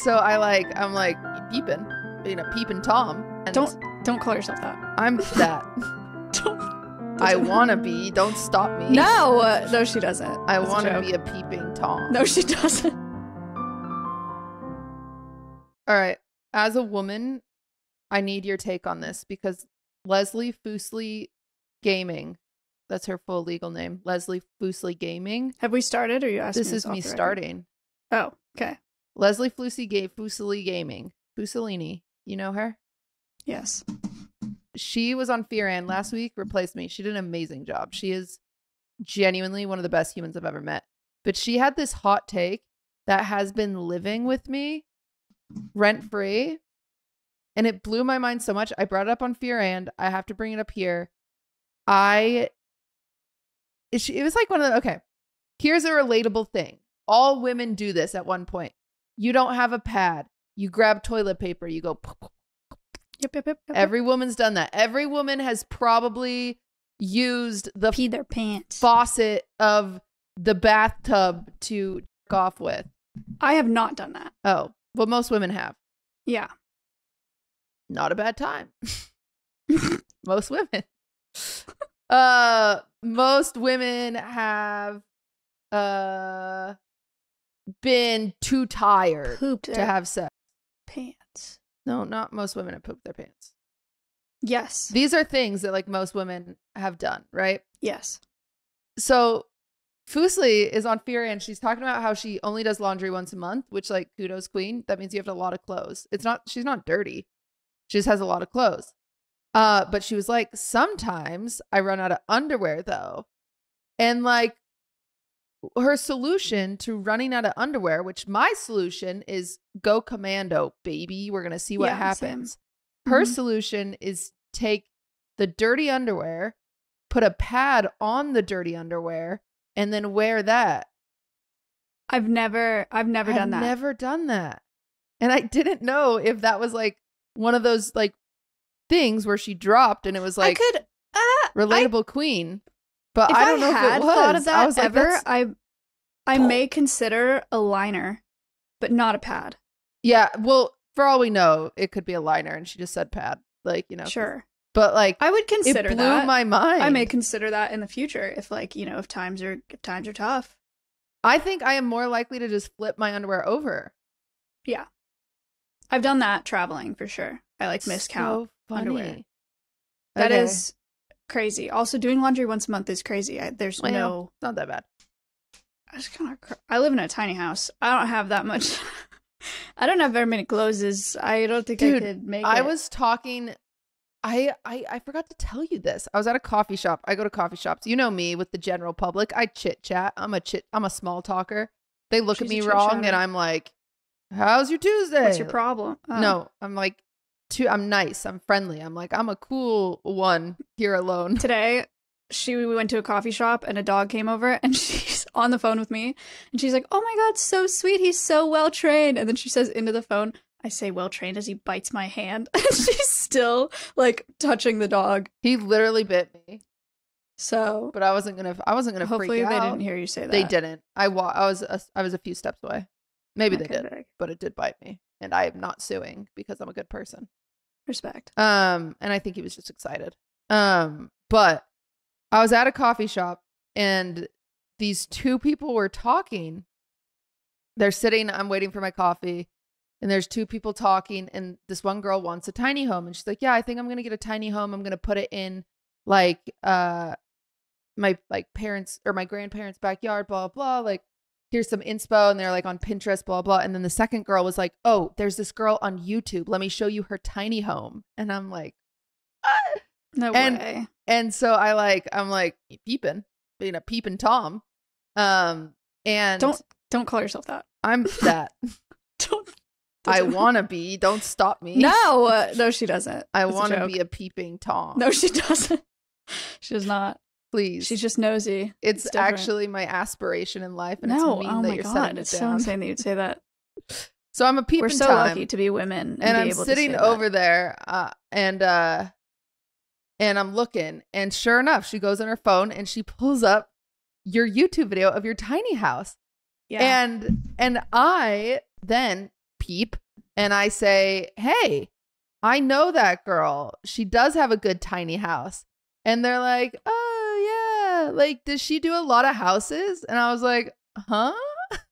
So I like, I'm like peeping, you know, peeping Tom. And Don't don't call yourself that. I'm that. Don't. I want to be. Don't stop me. No, uh, no, she doesn't. I That's want to joke. be a peeping Tom. No, she doesn't. All right. As a woman, I need your take on this because Leslie Fuslie Gaming, that's her full legal name, Leslie Fuslie Gaming. Have we started? Or are you asking? This is me starting. Oh, okay. Leslie Flusy Ga- Fuslie Gaming. Fusilini. You know her? Yes. She was on Fear and last week, replaced me. She did an amazing job. She is genuinely one of the best humans I've ever met. But she had this hot take that has been living with me rent free. And it blew my mind so much. I brought it up on Fear and I have to bring it up here. I, it was like one of the, okay, here's a relatable thing. All women do this at one point. You don't have a pad. You grab toilet paper. You go. Yep, yep, yep. Every woman's done that. Every woman has probably used the pee their pants. faucet of the bathtub to off with. I have not done that. Oh, well, most women have. Yeah. Not a bad time. most women. Uh, most women have uh been too tired Pooped to their have sex. pants. No, not most women have pooped their pants. Yes. These are things that like most women have done, right? yes. So Fuslie is on Fear and she's talking about how she only does laundry once a month, which like kudos queen. That means you have a lot of clothes. It's not she's not dirty. She just has a lot of clothes. Uh, but she was like, sometimes I run out of underwear though. And like her solution to running out of underwear, which my solution is go commando, baby. We're gonna see what Yeah, same. happens. Her Mhm. solution is take the dirty underwear, put a pad on the dirty underwear, and then wear that. I've never I've never done that. I've done that. Never done that. And I didn't know if that was like one of those like things where she dropped and it was like I could uh, I- relatable queen. But I don't know had if it was. thought of that I was ever, that's- I I may consider a liner, but not a pad. yeah. Well, for all we know, it could be a liner, and she just said pad, like you know. Sure. But like, I would consider it blew that. my mind. I may consider that in the future if like, you know, if times are if times are tough. I think I am more likely to just flip my underwear over. Yeah. I've done that traveling for sure. I like miscount. So underwear. That Okay. is crazy. Also doing laundry once a month is crazy. I, there's Well, no not that bad. I just kind of. Cr- I live in a tiny house. I don't have that much. I don't have very many clothes. I don't think Dude, I could make I it. was talking. I, I I forgot to tell you this. I was at a coffee shop. I go to coffee shops. You know me with the general public. I chit chat. I'm a chit. I'm a small talker. They look She's at me wrong, and I'm like, "How's your Tuesday?" What's your problem? Oh. No, I'm like, too. I'm nice. I'm friendly. I'm like, I'm a cool one here alone. Today, she we went to a coffee shop and a dog came over and she's on the phone with me and she's like, "Oh my god, so sweet. He's so well trained." And then she says into the phone, I say well trained as he bites my hand. And she's still like touching the dog. He literally bit me, So but I wasn't gonna. I wasn't gonna. hopefully freak they didn't hear you say that. They didn't. I wa- I was. A, I was a few steps away. Maybe they did, but it did bite me, and I am not suing because I'm a good person. Respect. Um, and I think he was just excited. Um, but I was at a coffee shop and these two people were talking. They're sitting, I'm waiting for my coffee, and there's two people talking, and this one girl wants a tiny home, and she's like, Yeah, I think I'm gonna get a tiny home. I'm gonna put it in like uh my like parents or my grandparents' backyard, blah blah. Like, here's some inspo, and they're like on Pinterest, blah blah. And then the second girl was like, Oh, there's this girl on YouTube. Let me show you her tiny home. And I'm like, "Ah." No And- way. And so I like I'm like peeping, being a peeping Tom. Um and Don't don't call yourself that. I'm that. Don't. I doesn't- want to be. Don't stop me. No, uh, no, she doesn't. I That's to joke. be a peeping Tom. No, she doesn't. She does not. please. She's just nosy. it's different. actually my aspiration in life, and no. it's mean oh that my you're god, setting it it's so insane that you'd say that. So I'm a peeping We're so Tom, lucky to be women, and, and be I'm able to sitting say that. over there, uh, and uh, and I'm looking, and sure enough, she goes on her phone and she pulls up your YouTube video of your tiny house. Yeah. And and I then peep and I say, "Hey, I know that girl. She does have a good tiny house." And they're like, "Oh, yeah. Like does she do a lot of houses?" And I was like, "Huh?"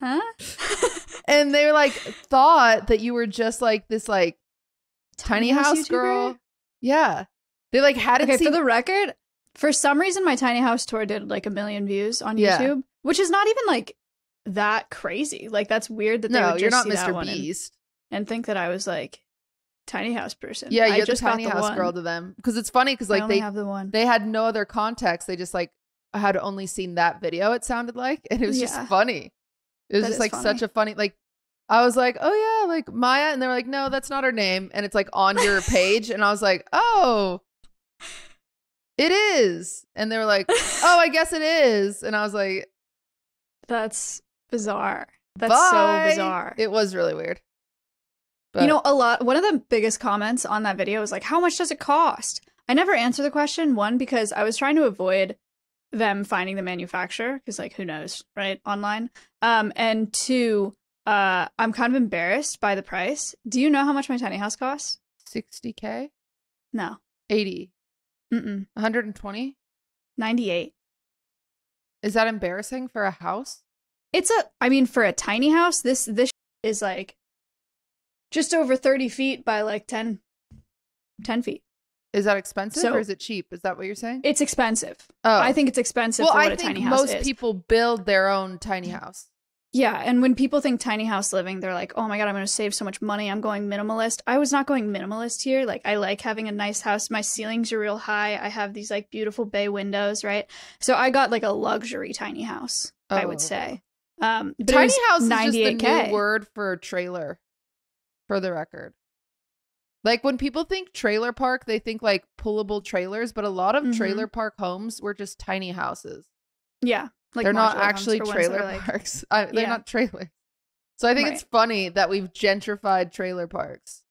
Huh? And they were like thought that you were just like this like tiny, house, YouTuber? girl. Yeah. They like hadn't Okay, seen for the record, for some reason, my tiny house tour did like a million views on Yeah. YouTube, which is not even like that crazy. Like that's weird that they No, would you're just not Mr. one and, Beast. and think that I was like tiny house person. Yeah, I you're the just got tiny house one. girl to them. Because it's funny because like they have the one. they had no other context. They just like had only seen that video, it sounded like. And it was Yeah. just funny. It was That just like funny. such a funny like I was like, oh yeah, like Maya, and they were like, no, that's not her name, and it's like on your page, and I was like, oh, it is, and they were like, oh, I guess it is, and I was like, That's bizarre. That's bye. so bizarre. It was really weird. you know, a lot. One of the biggest comments on that video was like, "How much does it cost?" I never answered the question. One because I was trying to avoid them finding the manufacturer because, like, who knows, right? Online. Um, and two, uh, I'm kind of embarrassed by the price. Do you know how much my tiny house costs? 60k, No. 80, Mm-mm. 120. Ninety-eight. Is that embarrassing for a house? It's a. I mean, for a tiny house, this this is like just over thirty feet by like 10, 10 feet. Is that expensive So- or is it cheap? Is that what you're saying? It's expensive. oh, I think it's expensive well, for what I a think tiny house most is. people build their own tiny house. Yeah, and when people think tiny house living, they're like, "Oh my god, I'm going to save so much money. I'm going minimalist." I was not going minimalist here. Like I like having a nice house. My ceilings are real high. I have these like beautiful bay windows, right? So I got like a luxury tiny house, I Oh. would say. Um tiny house is just the new word for trailer. For the record, like when people think trailer park, they think like pullable trailers, but a lot of Mhm. trailer park homes were just tiny houses. Yeah. Like they're not actually for ones that trailer like- parks. I, they're Yeah. not trailers. So I think Right. it's funny that we've gentrified trailer parks.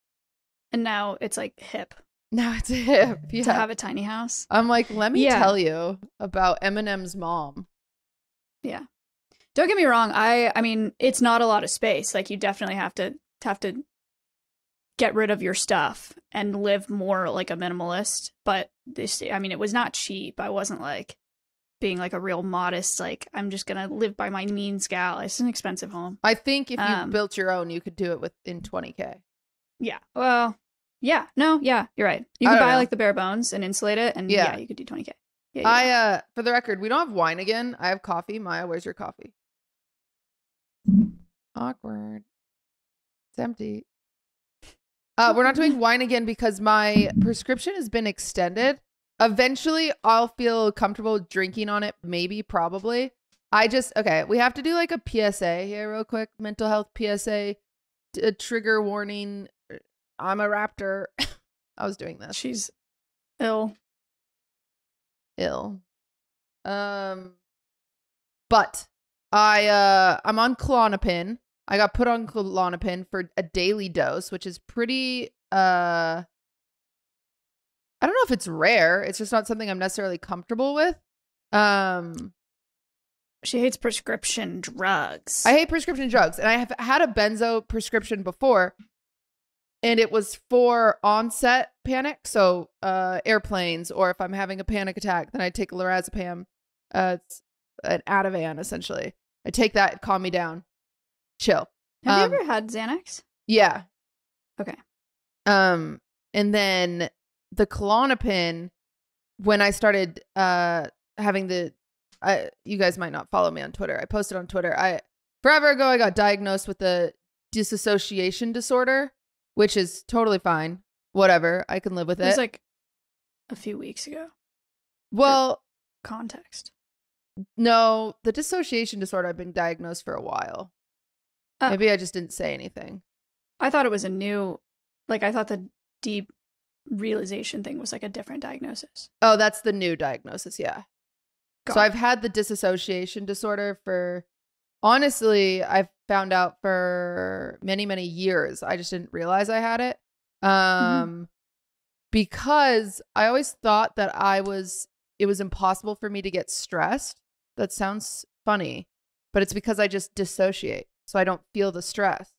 And now it's like hip Now it's hip. Yeah. to have a tiny house. I'm like, let me Yeah. tell you about Eminem's mom. Yeah. Don't get me wrong. I I mean, it's not a lot of space. Like you definitely have to have to get rid of your stuff and live more like a minimalist. But this, I mean, it was not cheap. I wasn't like being like a real modest. Like I'm just gonna live by my means, gal. It's an expensive home. I think if you Um, built your own, you could do it within 20k. Yeah. Well. Yeah. No. Yeah. You're right. You could buy know. like the bare bones and insulate it, and Yeah. yeah, you could do 20k. Yeah. I uh for the record, we don't have wine again. I have coffee. Maya, where's your coffee? Awkward. It's empty. Uh we're not doing wine again because my prescription has been extended. Eventually I'll feel comfortable drinking on it, maybe, probably. I just okay, we have to do like a PSA here real quick. Mental health PSA a trigger warning. I'm a raptor. I was doing this. She's ill. ill. Um but I uh I'm on Klonopin. I got put on Klonopin for a daily dose, which is pretty uh I don't know if it's rare. It's just not something I'm necessarily comfortable with. Um She hates prescription drugs. I hate prescription drugs, and I have had a benzo prescription before, and it was for onset panic. So, uh, airplanes, or if I'm having a panic attack, then I take lorazepam. Uh, it's an Ativan essentially. I take that, calm me down, chill. Have um, you ever had Xanax? Yeah. Okay. Um, and then the Klonopin, when I started uh having the, I you guys might not follow me on Twitter. I posted on Twitter. I forever ago I got diagnosed with the disassociation disorder, which is totally fine. Whatever, I can live with It it. was like a few weeks ago. well, Context. no, the dissociation disorder I've been diagnosed for a while. Oh. Maybe I just didn't say anything. I thought it was a new, like I thought the deep realization thing was like a different diagnosis. Oh, that's the new diagnosis. Yeah. Got so it. I've had the dissociation disorder for honestly, I've found out for many, many years. I just didn't realize I had it. Um because I always thought that I was it was impossible for me to get stressed. That sounds funny, but it's because I just dissociate. So I don't feel the stress.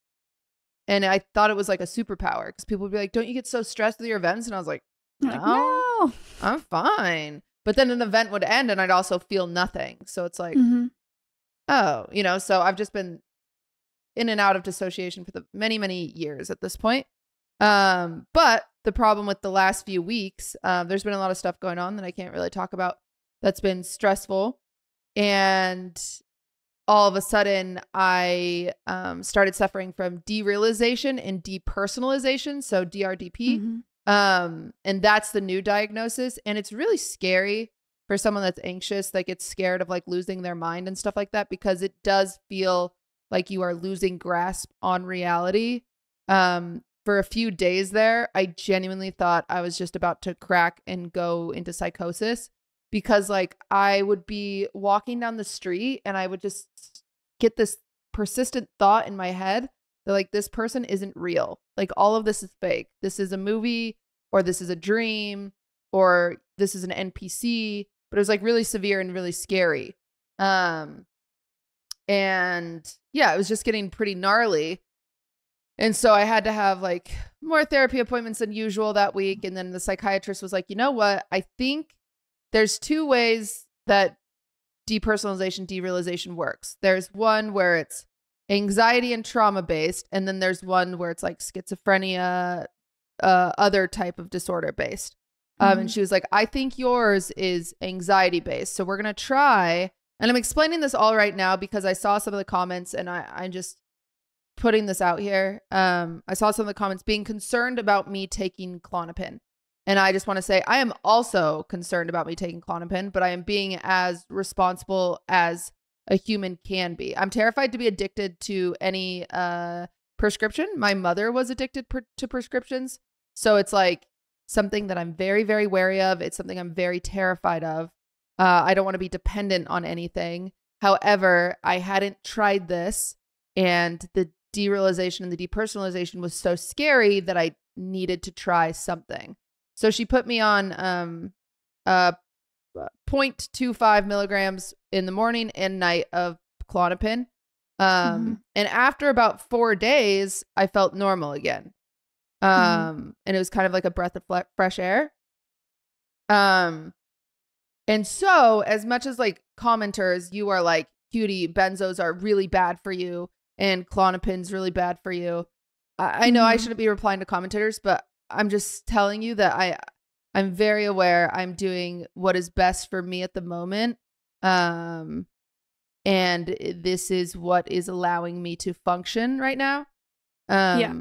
And I thought it was like a superpower because people would be like, "Don't you get so stressed with your events?" And I was like, Like, No. no. "I'm fine." But then an event would end, and I'd also feel nothing. So it's like, Mhm. oh, you know. So I've just been in and out of dissociation for the many many years at this point. Um, but the problem with the last few weeks, uh, there's been a lot of stuff going on that I can't really talk about. That's been stressful, and all of a sudden I um, started suffering from derealization and depersonalization, so DRDP. Mhm. Um, and that's the new diagnosis. And it's really scary for someone that's anxious, that gets scared of like losing their mind and stuff like that, because it does feel like you are losing grasp on reality. Um, for a few days there, I genuinely thought I was just about to crack and go into psychosis because like I would be walking down the street and I would just get this persistent thought in my head that like this person isn't real. Like all of this is fake. This is a movie or this is a dream or this is an NPC, but it was like really severe and really scary. Um and yeah, it was just getting pretty gnarly. And so I had to have like more therapy appointments than usual that week and then the psychiatrist was like, "You know what? I think there's two ways that depersonalization derealization works. There's one where it's anxiety and trauma based and then there's one where it's like schizophrenia uh other type of disorder based um and Mhm. she was like i think yours is anxiety based so we're gonna try and i'm explaining this all right now because i saw some of the comments and i i'm just putting this out here um i saw some of the comments being concerned about me taking Klonopin and i just want to say i am also concerned about me taking Klonopin but i am being as responsible as a human can be. I'm terrified to be addicted to any uh prescription. My mother was addicted per- to prescriptions. So it's like something that I'm very very wary of. It's something I'm very terrified of. Uh I don't want to be dependent on anything. However, I hadn't tried this and the derealization and the depersonalization was so scary that I needed to try something. So she put me on um uh 0.25 milligrams in the morning and night of Klonopin. Um, and after about four days, I felt normal again. Um, and it was kind of like a breath of fle- fresh air. Um, and so as much as like commenters, you are like, cutie, benzos are really bad for you, and Klonopin's really bad for you. I, I know I Mhm. shouldn't be replying to commentators, but I'm just telling you that I I'm very aware I'm doing what is best for me at the moment. Um and this is what is allowing me to function right now. Um Yeah.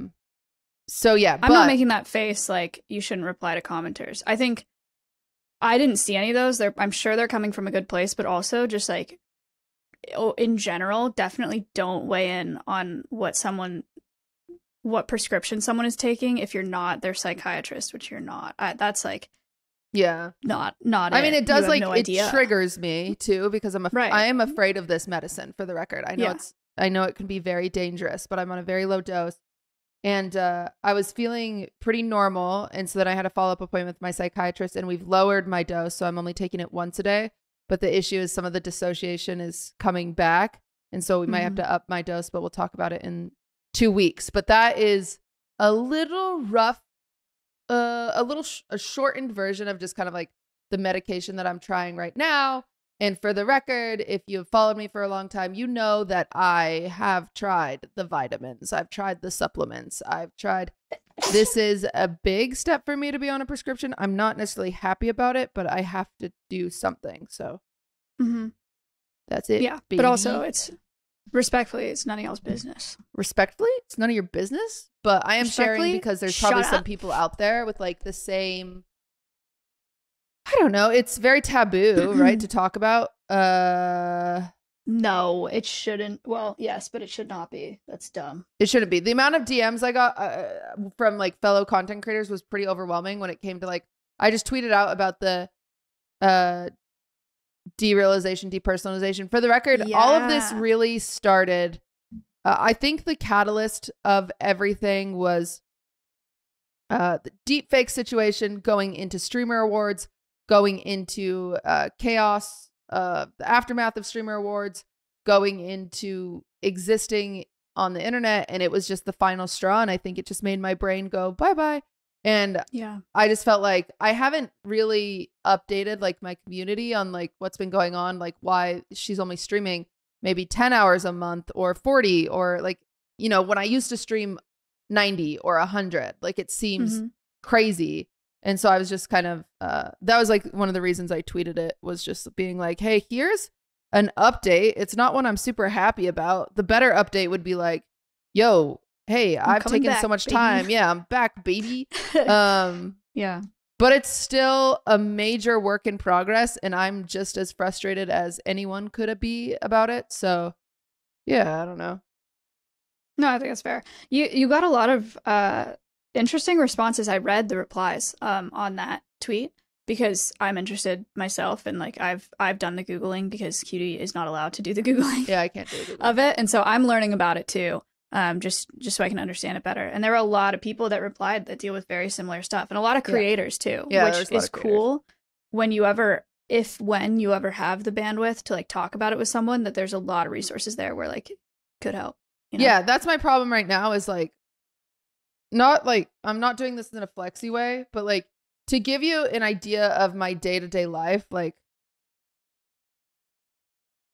So yeah, I'm but not making that face like you shouldn't reply to commenters. I think I didn't see any of those. They're I'm sure they're coming from a good place, but also just like oh, in general, definitely don't weigh in on what someone what prescription someone is taking if you're not their psychiatrist, which you're not. I, that's like yeah. not not. I mean, it does like no it idea. triggers me too because I'm af- Right. I am afraid of this medicine. For the record, I know Yeah. it's I know it can be very dangerous, but I'm on a very low dose, and uh, I was feeling pretty normal, and so then I had a follow up appointment with my psychiatrist, and we've lowered my dose, so I'm only taking it once a day. But the issue is some of the dissociation is coming back, and so we might have Mhm. to up my dose, but we'll talk about it in two weeks. But that is a little rough uh, a little sh- a shortened version of just kind of like the medication that I'm trying right now. And for the record, if you've followed me for a long time, you know that I have tried the vitamins. I've tried the supplements. I've tried this is a big step for me to be on a prescription. I'm not necessarily happy about it, but I have to do something. So Mhm. that's it. Yeah, but also it's respectfully, it's none of y'all's business. respectfully, it's none of your business. But I am sharing because there's probably some up. people out there with like the same. I don't know. It's very taboo, right, to talk about. Uh, No, it shouldn't. Well, yes, but it should not be. That's dumb. it shouldn't be. The amount of DMs I got uh, from like fellow content creators was pretty overwhelming when it came to like. I just tweeted out about the uh derealization, depersonalization. For the record, all of this really started. Uh, I think the catalyst of everything was uh, the deep fake situation going into streamer awards, going into uh, chaos, uh, the aftermath of streamer awards, going into existing on the internet and it was just the final straw and I think it just made my brain go bye-bye. And Yeah. I just felt like I haven't really updated like my community on like what's been going on, like why she's only streaming maybe 10 hours a month or 40 or like, you know, when I used to stream 90 or 100, like it seems Mhm. crazy. And so I was just kind of uh that was like one of the reasons I tweeted it was just being like, "Hey, here's an update. It's not one I'm super happy about. The better update would be like, "Yo, hey, I'm I've taken back, so much baby." time. Yeah, I'm back, baby." um yeah. but it's still a major work in progress and i'm just as frustrated as anyone could be about it so yeah i don't know No, I think that's fair. You you got a lot of uh interesting responses. I read the replies um on that tweet because I'm interested myself and like I've I've done the googling because Cutie is not allowed to do the googling yeah i can't do it of it and so I'm learning about it too. Um just just so I can understand it better. And there were a lot of people that replied that deal with very similar stuff and a lot of Yeah. creators too, Yeah, which there's a lot is cool when you ever if when you ever have the bandwidth to like talk about it with someone that there's a lot of resources there where like could help. you know? yeah that's my problem right now is like not like i'm not doing this in a flexy way but like to give you an idea of my day-to-day life like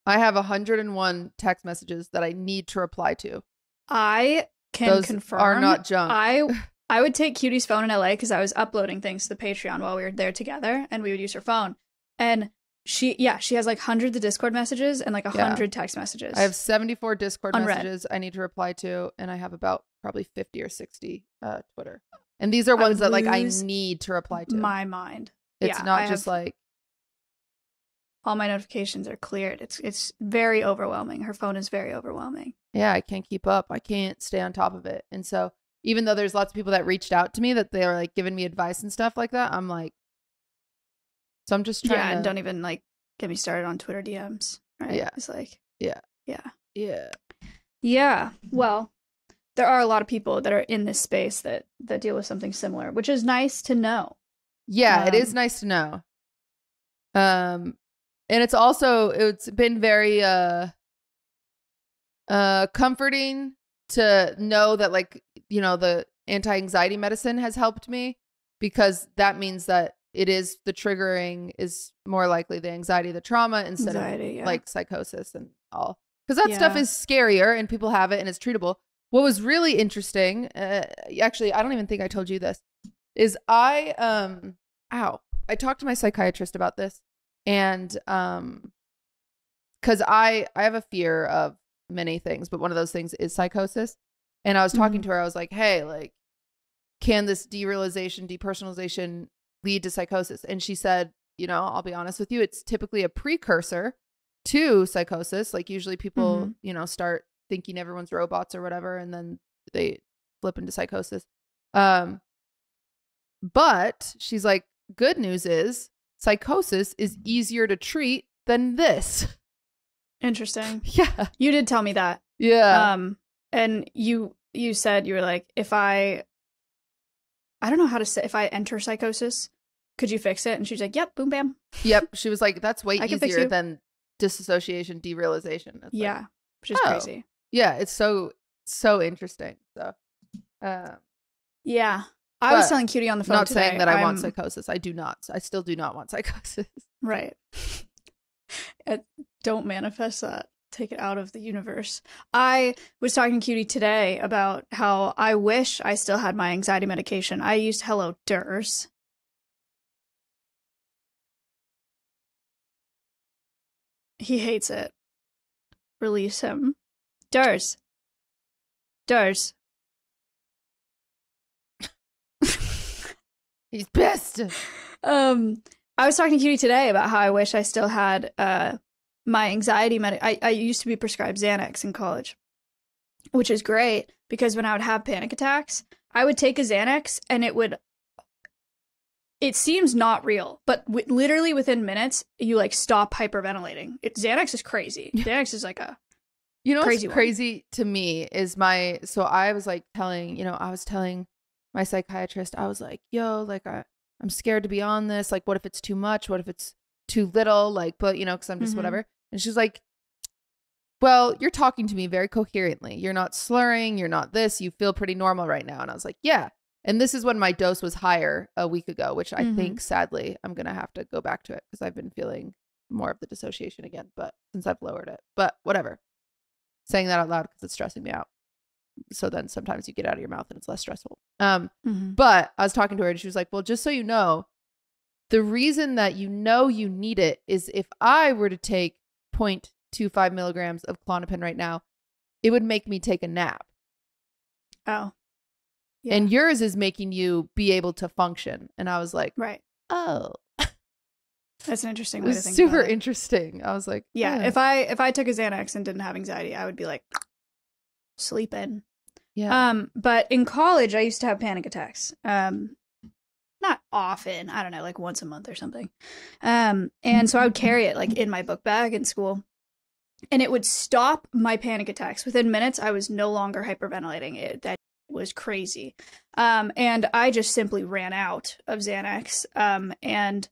i have 101 text messages that i need to reply to I can those confirm are not junk I I would take Cutie's phone in LA because I was uploading things to the Patreon while we were there together, and we would use her phone. And she, yeah, she has like hundreds of Discord messages and like a Yeah. hundred text messages. I have 74 Discord Unread. messages I need to reply to, and I have about probably 50 or 60 uh, Twitter. And these are ones that like I need to reply to. my mind. it's yeah, not I just like All my notifications are cleared. It's it's very overwhelming. Her phone is very overwhelming. Yeah, I can't keep up. I can't stay on top of it. And so even though there's lots of people that reached out to me that they are like giving me advice and stuff like that, I'm like, so I'm just trying Yeah, to and don't even like get me started on Twitter DMs. Right? Yeah. it's like Yeah. yeah. yeah. Yeah. Well, there are a lot of people that are in this space that that deal with something similar, which is nice to know. Yeah, it is Um, nice to know. Um and it's also it's been very uh uh comforting to know that like you know the anti-anxiety medicine has helped me because that means that it is the triggering is more likely the anxiety the trauma instead Anxiety, of yeah. like psychosis and all because that stuff is scarier and people have it and it's treatable what was really interesting uh, actually i don't even think i told you this is i um ow i talked to my psychiatrist about this and um because i i have a fear of many things but one of those things is psychosis. And i was talking Mhm. to her i was like hey like can this derealization depersonalization lead to psychosis? And she said you know i'll be honest with you it's typically a precursor to psychosis like usually people Mhm. you know start thinking everyone's robots or whatever and then they flip into psychosis. Um but she's like good news is psychosis is easier to treat than this Interesting. yeah You did tell me that. yeah Um and you you said you were like if I I don't know how to say if I enter psychosis, could you fix it? And she's like, "Yep, boom bam." yep she was like that's way I can fix easier than disassociation derealization It's like, yeah, which is oh. crazy. yeah it's so so interesting so uh, Yeah. I was telling Cutie on the phone not today. saying that i want I'm- psychosis i do not i still do not want psychosis Right. Don't manifest that. Take it out of the universe. I was talking to Cutie today about how I wish I still had my anxiety medication. I used Hello Durs. He hates it. Release him. Durs. Durs. he's pissed um i was talking to cutie today about how i wish i still had uh my anxiety med I, I used to be prescribed xanax in college which is great because when i would have panic attacks i would take a xanax and it would it seems not real but w- literally within minutes you like stop hyperventilating it, xanax is crazy xanax is like a You know Crazy what's one. crazy to me is my so I was like telling, you know, I was telling my psychiatrist, I was like, yo, like I I'm scared to be on this. Like, what if it's too much? What if it's too little? Like, but you know, because I'm just Mhm. whatever. And she's like, well, you're talking to me very coherently. You're not slurring. You're not this. You feel pretty normal right now. And I was like, yeah. And this is when my dose was higher a week ago, which I Mhm. think sadly I'm going to have to go back to it because I've been feeling more of the dissociation again, but since I've lowered it. But whatever. Saying that out loud because it's stressing me out. So then sometimes you get out of your mouth and it's less stressful. Um, Mhm. but I was talking to her and she was like, Well, just so you know, the reason that you know you need it is if I were to take 0.25 milligrams of Klonopin right now, it would make me take a nap. Oh. Yeah. And yours is making you be able to function. And I was like, right. Oh, That's an interesting way to think super about it. interesting. I was like, Yeah, "Huh." if I if I took a Xanax and didn't have anxiety, I would be like sleeping. yeah. Um, but in college, I used to have panic attacks. Um, not often. I don't know, like once a month or something. Um, and so I would carry it like in my book bag in school, and it would stop my panic attacks within minutes. I was no longer hyperventilating. It that was crazy. Um, and I just simply ran out of Xanax. Um, and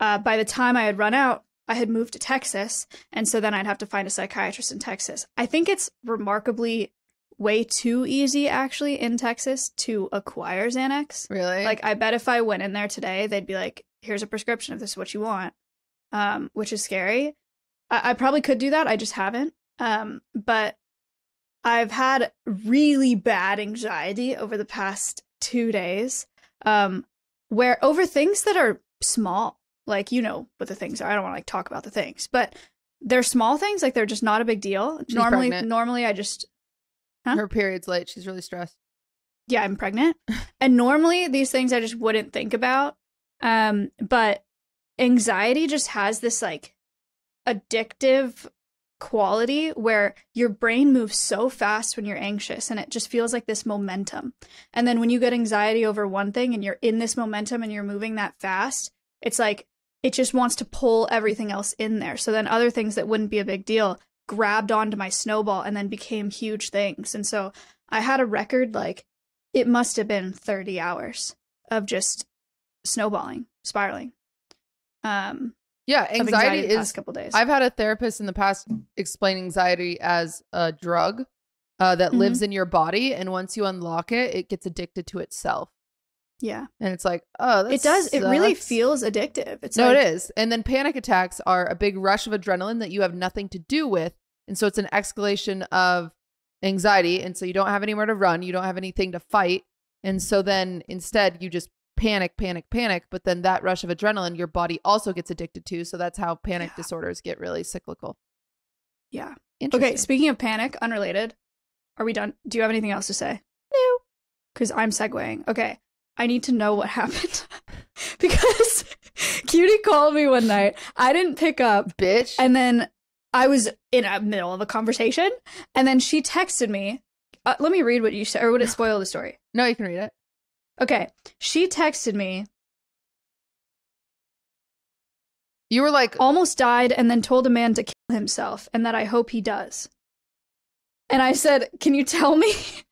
uh, by the time I had run out, I had moved to Texas, and so then I'd have to find a psychiatrist in Texas. I think it's remarkably way too easy actually in Texas to acquire Xanax. really? Like I bet if I went in there today, they'd be like, "Here's a prescription if this is what you want," um, which is scary. I-, I probably could do that. I just haven't. Um, but I've had really bad anxiety over the past two days, um, where over things that are small, like you know what the things are. I don't want to like talk about the things, but they're small things. Like they're just not a big deal. She's normally, pregnant. normally I just huh? her period's late. She's really stressed. yeah, I'm pregnant. and normally these things I just wouldn't think about. Um, but anxiety just has this like addictive quality where your brain moves so fast when you're anxious and it just feels like this momentum. And then when you get anxiety over one thing and you're in this momentum and you're moving that fast, it's like it just wants to pull everything else in there. So then other things that wouldn't be a big deal grabbed onto my snowball and then became huge things. And so I had a record like it must have been 30 hours of just snowballing, spiraling. Um, Yeah, of anxiety, is couple days. I've had a therapist in the past explain anxiety as a drug uh, that Mhm. lives in your body, and once you unlock it, it gets addicted to itself. Yeah, And it's like, oh, it does. It really feels addictive. It's no, like, it is. And then panic attacks are a big rush of adrenaline that you have nothing to do with, and so it's an escalation of anxiety, and so you don't have anywhere to run, you don't have anything to fight, and so then instead you just panic, panic, panic. But then that rush of adrenaline, your body also gets addicted to. So that's how panic Yeah. disorders get really cyclical. Yeah. Interesting. Okay. Speaking of panic, unrelated. Are we done? Do you have anything else to say? No. Because I'm segueing. Okay. I need to know what happened because Cutie called me one night. I didn't pick up, bitch. and then I was in the middle of a conversation, and then she texted me. Uh, let me read what you said, or would it spoil the story? no, you can read it. Okay. She texted me, You were like, almost died, and then told a man to kill himself, and that I hope he does. And I said, Can you tell me?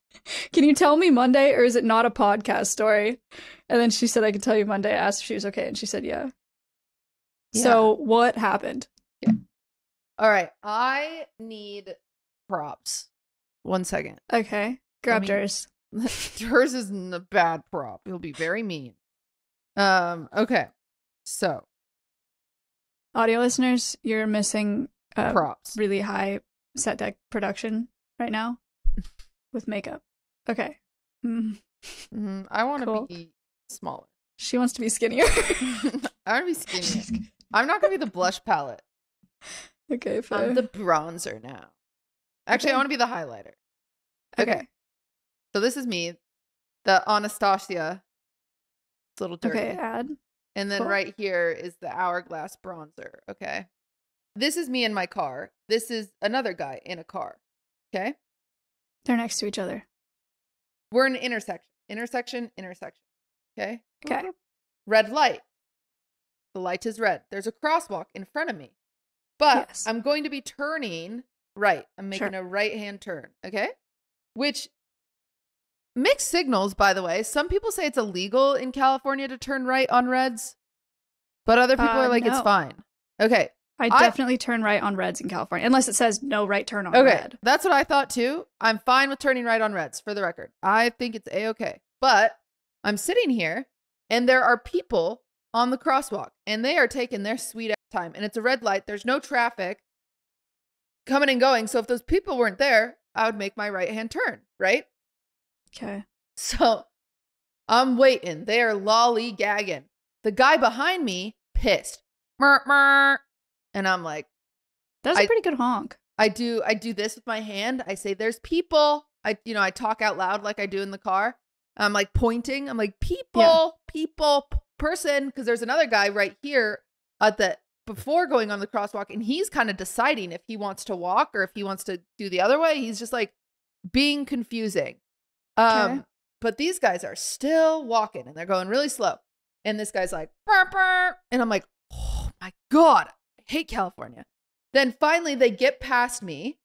Can you tell me Monday, or is it not a podcast story? And then she said, I can tell you Monday. I asked if she was okay, and she said, Yeah. So, what happened? Yeah. all right, I need props. One second. Okay. Grabbed me- hers. Isn't a bad prop. He'll be very mean. Um, okay. So Audio listeners, you're missing uh, props. really high set deck production right now with makeup. Okay. Mm. Mhm. I want to Cool. be smaller. She wants to be skinnier. I want to be skinnier. I'm not gonna be the blush palette. okay, fair. I'm the bronzer now. Actually, I want to be the highlighter. okay. okay. So this is me, the Anastasia. It's a little dirty. Okay, add. And then Cool. right here is the hourglass bronzer. Okay. This is me in my car. This is another guy in a car. Okay. They're next to each other. We're in an intersection. Intersection, intersection. Okay. Okay. Red light. The light is red. There's a crosswalk in front of me. But Yes. I'm going to be turning right. I'm making Sure. a right hand turn. Okay. Which mixed signals, by the way. Some people say it's illegal in California to turn right on reds, but other people Uh, are like, it's fine. Okay. I I- definitely turn right on reds in California, unless it says no right turn on Okay, red. that's what I thought too. I'm fine with turning right on reds for the record. I think it's a okay. But I'm sitting here and there are people on the crosswalk and they are taking their sweet time and it's a red light. There's no traffic coming and going. So if those people weren't there, I would make my right hand turn, right? Okay. So I'm waiting. They are lollygagging. The guy behind me pissed. Mer, mer. And I'm like, That's I- a pretty good honk. I do I do this with my hand. I say there's people. I you know, I talk out loud like I do in the car. I'm like pointing. I'm like people, people, p- person because there's another guy right here at the before going on the crosswalk and he's kind of deciding if he wants to walk or if he wants to do the other way. He's just like being confusing. Um Okay. but these guys are still walking and they're going really slow. And this guy's like, burr, burr. and I'm like, oh my God, hate California. Then finally they get past me.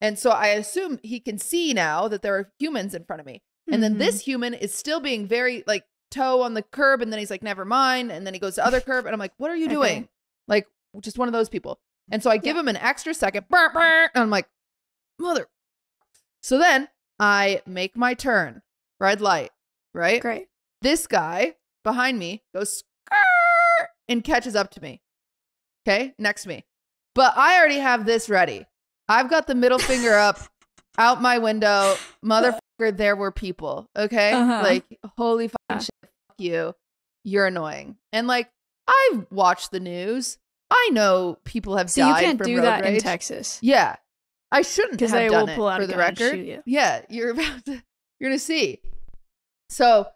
And so I assume he can see now that there are humans in front of me. And then Mhm. this human is still being very like toe on the curb. And then he's like, never mind. And then he goes to other curb. And I'm like, what are you Okay. doing? Like, just one of those people. And so I give him an extra second. Burr, burr, and I'm like, mother. So then I make my turn, red light, right? Great. This guy behind me goes and catches up to me. Okay, next me. But I already have this ready. I've got the middle finger up out my window. Motherfucker, there were people. Okay. Uh-huh. Like, holy fucking Yeah. shit. Fuck you. You're annoying. And like, I've watched the news. I know people have So you died can't from do road that in rage. Texas. Yeah. I shouldn't Because have they done will it pull out for the record. shoot you. Yeah, you're about to you're gonna see. So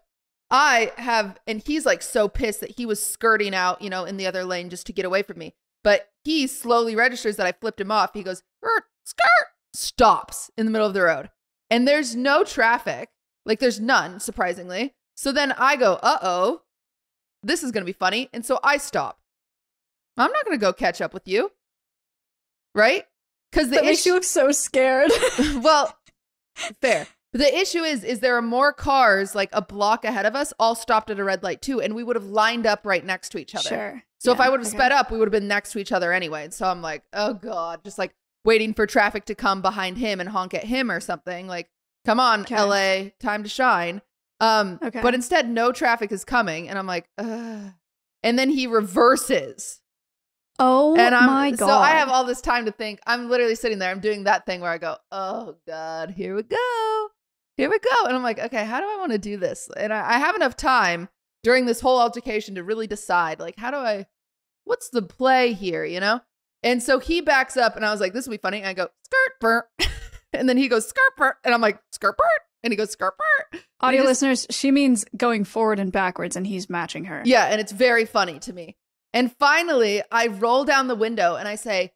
I have and he's like so pissed that he was skirting out, you know, in the other lane just to get away from me. But he slowly registers that I flipped him off. He goes, "Er, skirt, stops in the middle of the road. And there's no traffic. Like there's none, surprisingly. So then I go, uh-oh, this is gonna be funny. And so I stop. I'm not gonna go catch up with you. Right? Because the That makes issue you look so scared. well, fair. The issue is, is there are more cars like a block ahead of us, all stopped at a red light too, and we would have lined up right next to each other. Sure. So if I would have okay. sped up, we would have been next to each other anyway. And so I'm like, oh god, just like waiting for traffic to come behind him and honk at him or something. Like, come on, Okay. LA, time to shine. Um, Okay. but instead, no traffic is coming, and I'm like, Ugh. and then he reverses Oh and I'm my god. so I have all this time to think. I'm literally sitting there. I'm doing that thing where I go, "Oh God, here we go, here we go," and I'm like, "Okay, how do I want to do this?" And I, I have enough time during this whole altercation to really decide, like, how do I, what's the play here, you know? And so he backs up, and I was like, "This will be funny." And I go, "Skirt burnt," and then he goes, "Skirt burnt," and I'm like, "Skirt burnt," and he goes, "Skirt burnt." Audio just- listeners, she means going forward and backwards, and he's matching her. Yeah, and it's very funny to me. And finally, I roll down the window and I say,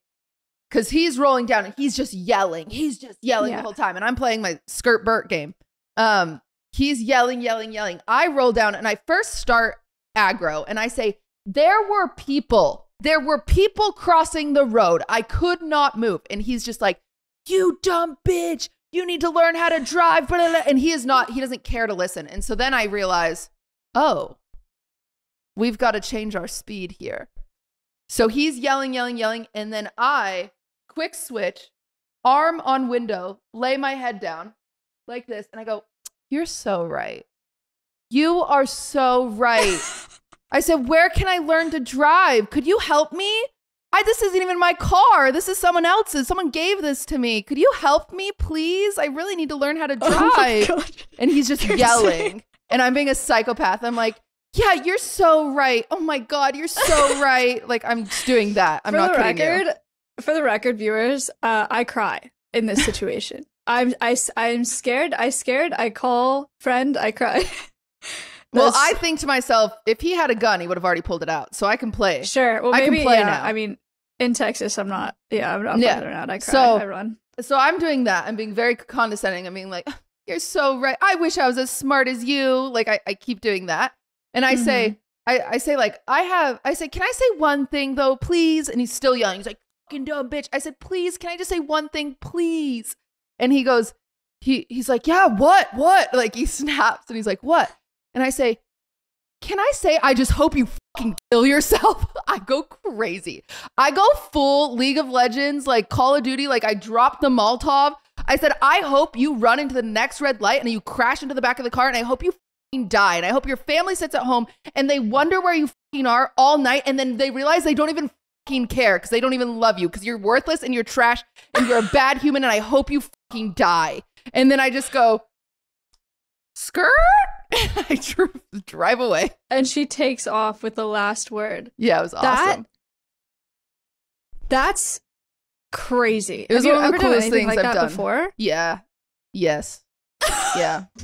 because he's rolling down and he's just yelling. He's just yelling Yeah. the whole time. And I'm playing my skirt Burt game. Um, he's yelling, yelling, yelling. I roll down and I first start aggro and I say, There were people. There were people crossing the road. I could not move. And he's just like, You dumb bitch. You need to learn how to drive. blah, blah, blah." And he is not, he doesn't care to listen. And so then I realize, oh, we've got to change our speed here. So he's yelling, yelling, yelling. And then I quick switch, arm on window, lay my head down like this. And I go, You're so right. You are so right. I said, Where can I learn to drive? Could you help me? I this isn't even my car. This is someone else's. Someone gave this to me. Could you help me, please? I really need to learn how to Oh drive. God. and he's just You're yelling. saying- And I'm being a psychopath. I'm like, yeah, you're so right. Oh my God, you're so right. Like I'm just doing that. I'm for not the kidding you. For the record, viewers, uh, I cry in this situation. I'm I, I'm scared. I scared. I call friend. I cry. Well, I think to myself, if he had a gun, he would have already pulled it out. So I can play. sure. Well, I can maybe play yeah. now. I mean, in Texas, I'm not. Yeah, I'm not Yeah. fucking around. I cry. So- I run. So I'm doing that. I'm being very condescending. I'm being like, you're so right. I wish I was as smart as you. Like I, I keep doing that. And I say, I, I say like, I have, I say, can I say one thing though, please? And he's still yelling. He's like, fucking dumb bitch. I said, please, can I just say one thing, please? And he goes, he, he's like, yeah, what, what? Like he snaps and he's like, what? And I say, can I say, I just hope you fucking kill yourself, I go crazy. I go full League of Legends, like Call of Duty, like I drop the Molotov. I said, I hope you run into the next red light and you crash into the back of the car, and I hope you die. And I hope your family sits at home and they wonder where you are all night, and then they realize they don't even fucking care because they don't even love you because you're worthless and you're trash and you're a bad human, and I hope you fucking die. And then I just go, skirt. I dr- drive away. And she takes off with the last word. Yeah, it was awesome. That- That's crazy. It was Have one of the coolest things like I've that done. before? yeah. Yes. Yeah.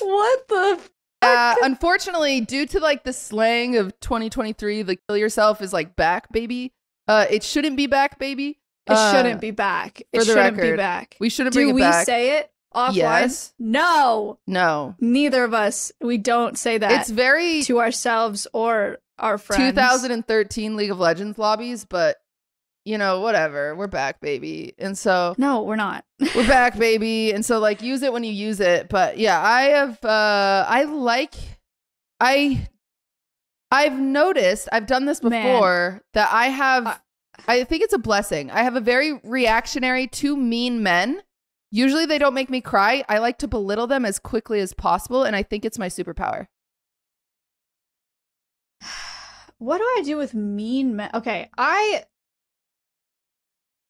What the? Uh, unfortunately, due to like the slang of 2023, the kill yourself is like back, baby. Uh, it shouldn't be back, baby. It Uh, shouldn't be back. It shouldn't be record, back. We shouldn't Do it we back. say it offline? Yes. No, no. neither of us. We don't say that It's very to ourselves or our friends. 2013 League of Legends lobbies, but you know, whatever. We're back, baby. And so No, we're not. we're back, baby. And so like use it when you use it. But yeah, I have uh I like I I've noticed, I've done this Man. before that I have Uh, I think it's a blessing. I have a very reactionary to mean men. Usually they don't make me cry. I like to belittle them as quickly as possible and I think it's my superpower. What do I do with mean men? Okay, I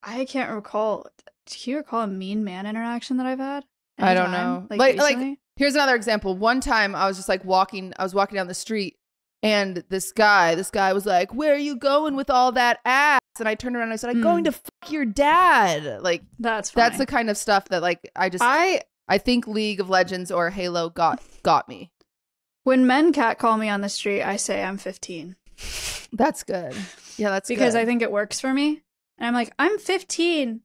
I can't recall. Do you recall a mean man interaction that I've had? I don't Anytime? know. Like, Like- like- Here's another example. One time I was just like walking, I was walking down the street and this guy, this guy was like, Where are you going with all that ass? And I turned around and I said, I'm Hmm. going to fuck your dad. Like, that's that's the kind of stuff that like I just I, I think League of Legends or Halo got got me. when men cat call me on the street, I say I'm 15 That's good. Yeah, that's because good. I think it works for me, and I'm like I'm 15,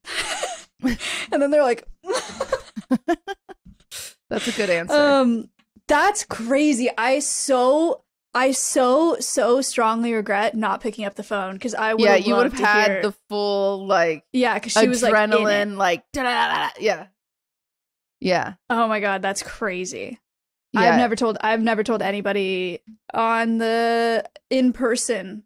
and then they're like, that's a good answer. um, that's crazy. I so. I so so strongly regret not picking up the phone because I would yeah, have you would have had hear- the full like yeah because she was like adrenaline, like, yeah, yeah, Oh my god, that's crazy. yeah. I've never told I've never told anybody on the in person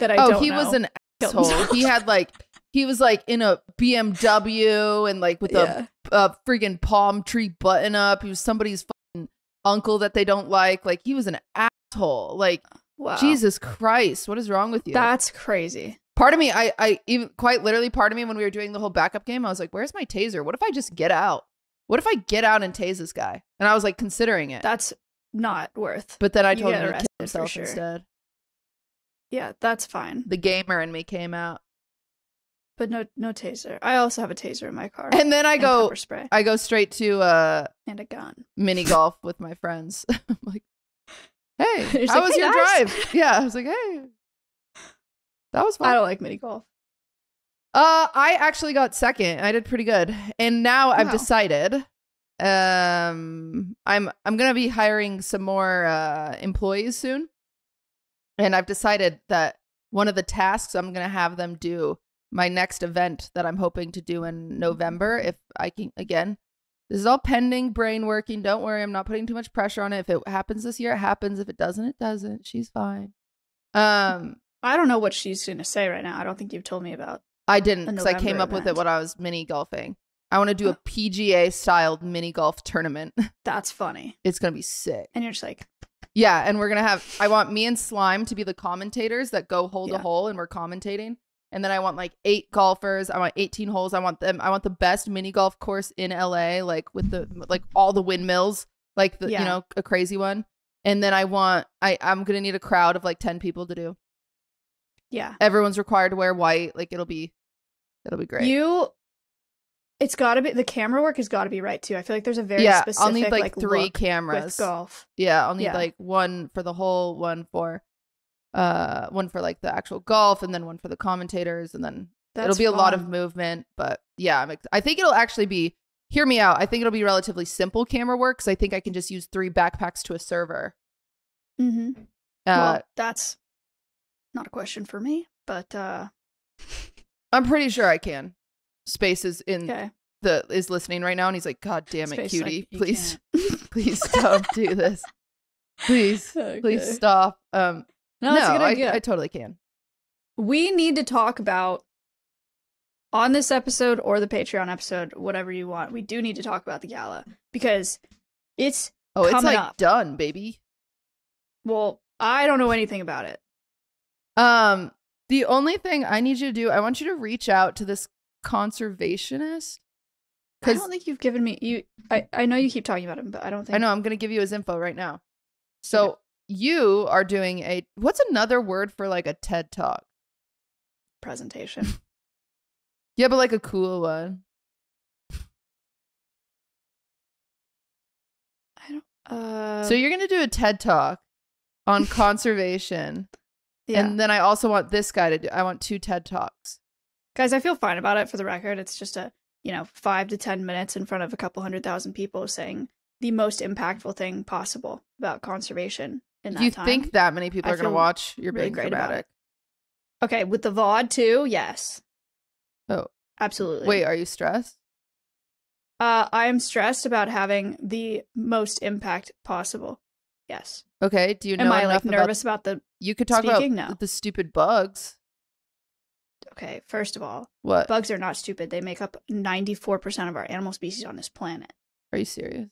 that I oh, don't he know. was an asshole. he had like he was like in a BMW and like with yeah. a, a freaking palm tree button up. He was somebody's fucking uncle that they don't like. Like he was an asshole. Like wow. Jesus Christ, what is wrong with you? That's crazy. part of me, I, I even quite literally, part of me when we were doing the whole backup game, I was like, "Where's my taser? What if I just get out? What if I get out and tase this guy?" And I was like considering it, That's not worth. but then I told him to kill himself sure. instead. Yeah, that's fine. The gamer in me came out, But no no taser. I also have a taser in my car. and then I and go, spray I go straight to uh and a gun. mini golf with my friends. I'm like, hey, how like, was "Hey, your guys." drive? Yeah, I was like, hey, that was fun. I don't like mini golf. Uh, I actually got second. I did pretty good, and now I've decided, um, I'm I'm gonna be hiring some more uh employees soon, and I've decided that one of the tasks I'm gonna have them do my next event that I'm hoping to do in November. If I can, again, this is all pending brain working. Don't worry, I'm not putting too much pressure on it. If it happens this year, it happens. If it doesn't, it doesn't. She's fine. Um, I don't know what she's gonna say right now. I don't think you've told me about. I didn't because I came up with it when I was mini golfing. I want to do a. PGA styled mini golf tournament. That's funny. it's gonna be sick. And you're just like, Yeah, and we're gonna have. I want me and Slime to be the commentators that go hole to hole, and we're commentating. And then I want like eight golfers. I want 18 holes. I want them. I want the best mini golf course in LA, like with the like all the windmills, like the Yeah. you know a crazy one. And then I want. I I'm gonna need a crowd of like 10 people to do. yeah. Everyone's required to wear white. Like it'll be, it'll be great. You it's gotta be the camera work has gotta be right too. I feel like there's a very yeah, specific I'll need like, three look cameras. golf. Yeah, I'll need Yeah. like one for the whole, one for uh one for like the actual golf and then one for the commentators and then it'll That's be a lot of movement, but yeah, I'm ex- I think it'll actually be hear me out. I think it'll be relatively simple camera work cuz I think I can just use three backpacks to a server. Mm-hmm. Uh well, that's not a question for me, but uh I'm pretty sure I can. Space is in okay. the is listening right now and he's like god damn it Space is like, cutie, please please don't do this. Please, Okay. please stop. Um, No, good I-. I totally can. we need to talk about on this episode or the Patreon episode, whatever you want. We do need to talk about the gala because it's Oh, it's like up. done, baby. well, I don't know anything about it. Um, the only thing I need you to do, I want you to reach out to this conservationist. I don't think you've given me you. I I know you keep talking about him, but I don't think I know I'm going to give you his info right now. So you are doing a what's another word for like a TED talk? presentation. Yeah, but like a cool one. I don't. Uh, so you're going to do a TED talk on conservation, yeah, and then I also want this guy to do. I want two TED talks. Guys, I feel fine about it. For the record, it's just a you know five to ten minutes in front of a couple hundred thousand people saying the most impactful thing possible about conservation in that you time. think that many people I are going to watch? You're really being great about dramatic. Okay, with the VOD too, yes. Oh. Absolutely. Wait, are you stressed? Uh I am stressed about having the most impact possible. Yes. Okay. Do you know Am I like nervous about, the? You could talk speaking? about No. the stupid bugs. Okay, first of all, What? bugs are not stupid. They make up 94% of our animal species on this planet. Are you serious?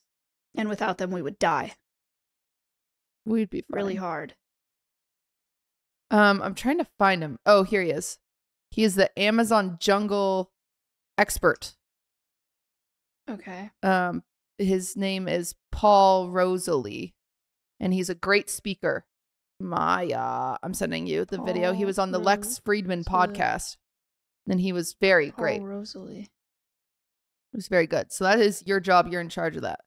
And without them we would die We'd be fine. really hard. Um, I'm trying to find him. Oh, here he is. He is the Amazon jungle expert. Okay. Um, his name is Paul Rosolie, and he's a great speaker. Maya, I'm sending you the video. He was on the Lex Fridman podcast, and he was very Paul great. Rosolie. It was very good. So that is your job. You're in charge of that.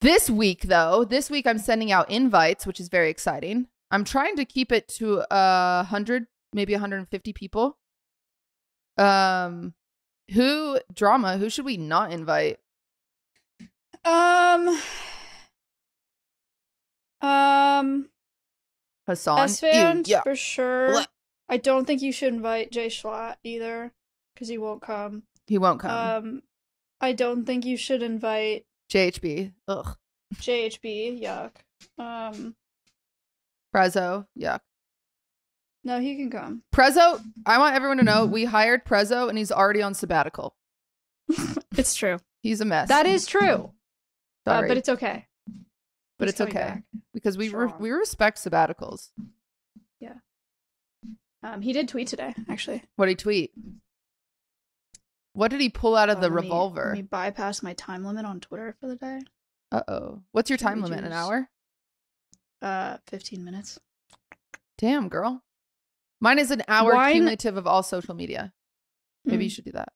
This week, though, this week I'm sending out invites, which is very exciting. I'm trying to keep it to a hundred, maybe 150 people. Um, who drama? Who should we not invite? Um Um Hasan. Esfand yeah. for sure. I don't think you should invite Jschlatt either because he won't come. He won't come. Um, I don't think you should invite JHB. Ugh. JHB. Yuck. Um, Prezzo. Yuck. no, he can come. Prezzo. I want everyone to know we hired Prezzo, and he's already on sabbatical. It's true. He's a mess. That is true. Uh, but it's okay. But He's it's okay back. because we re- we respect sabbaticals. Yeah. Um, he did tweet today, actually. What did he tweet? What did he pull out of Uh, the let me- revolver? Let me bypass my time limit on Twitter for the day. Uh oh. What's your time me limit? An hour? Uh, fifteen minutes. Damn, girl. Mine is an hour Wine- cumulative of all social media. Maybe you Mm. should do that.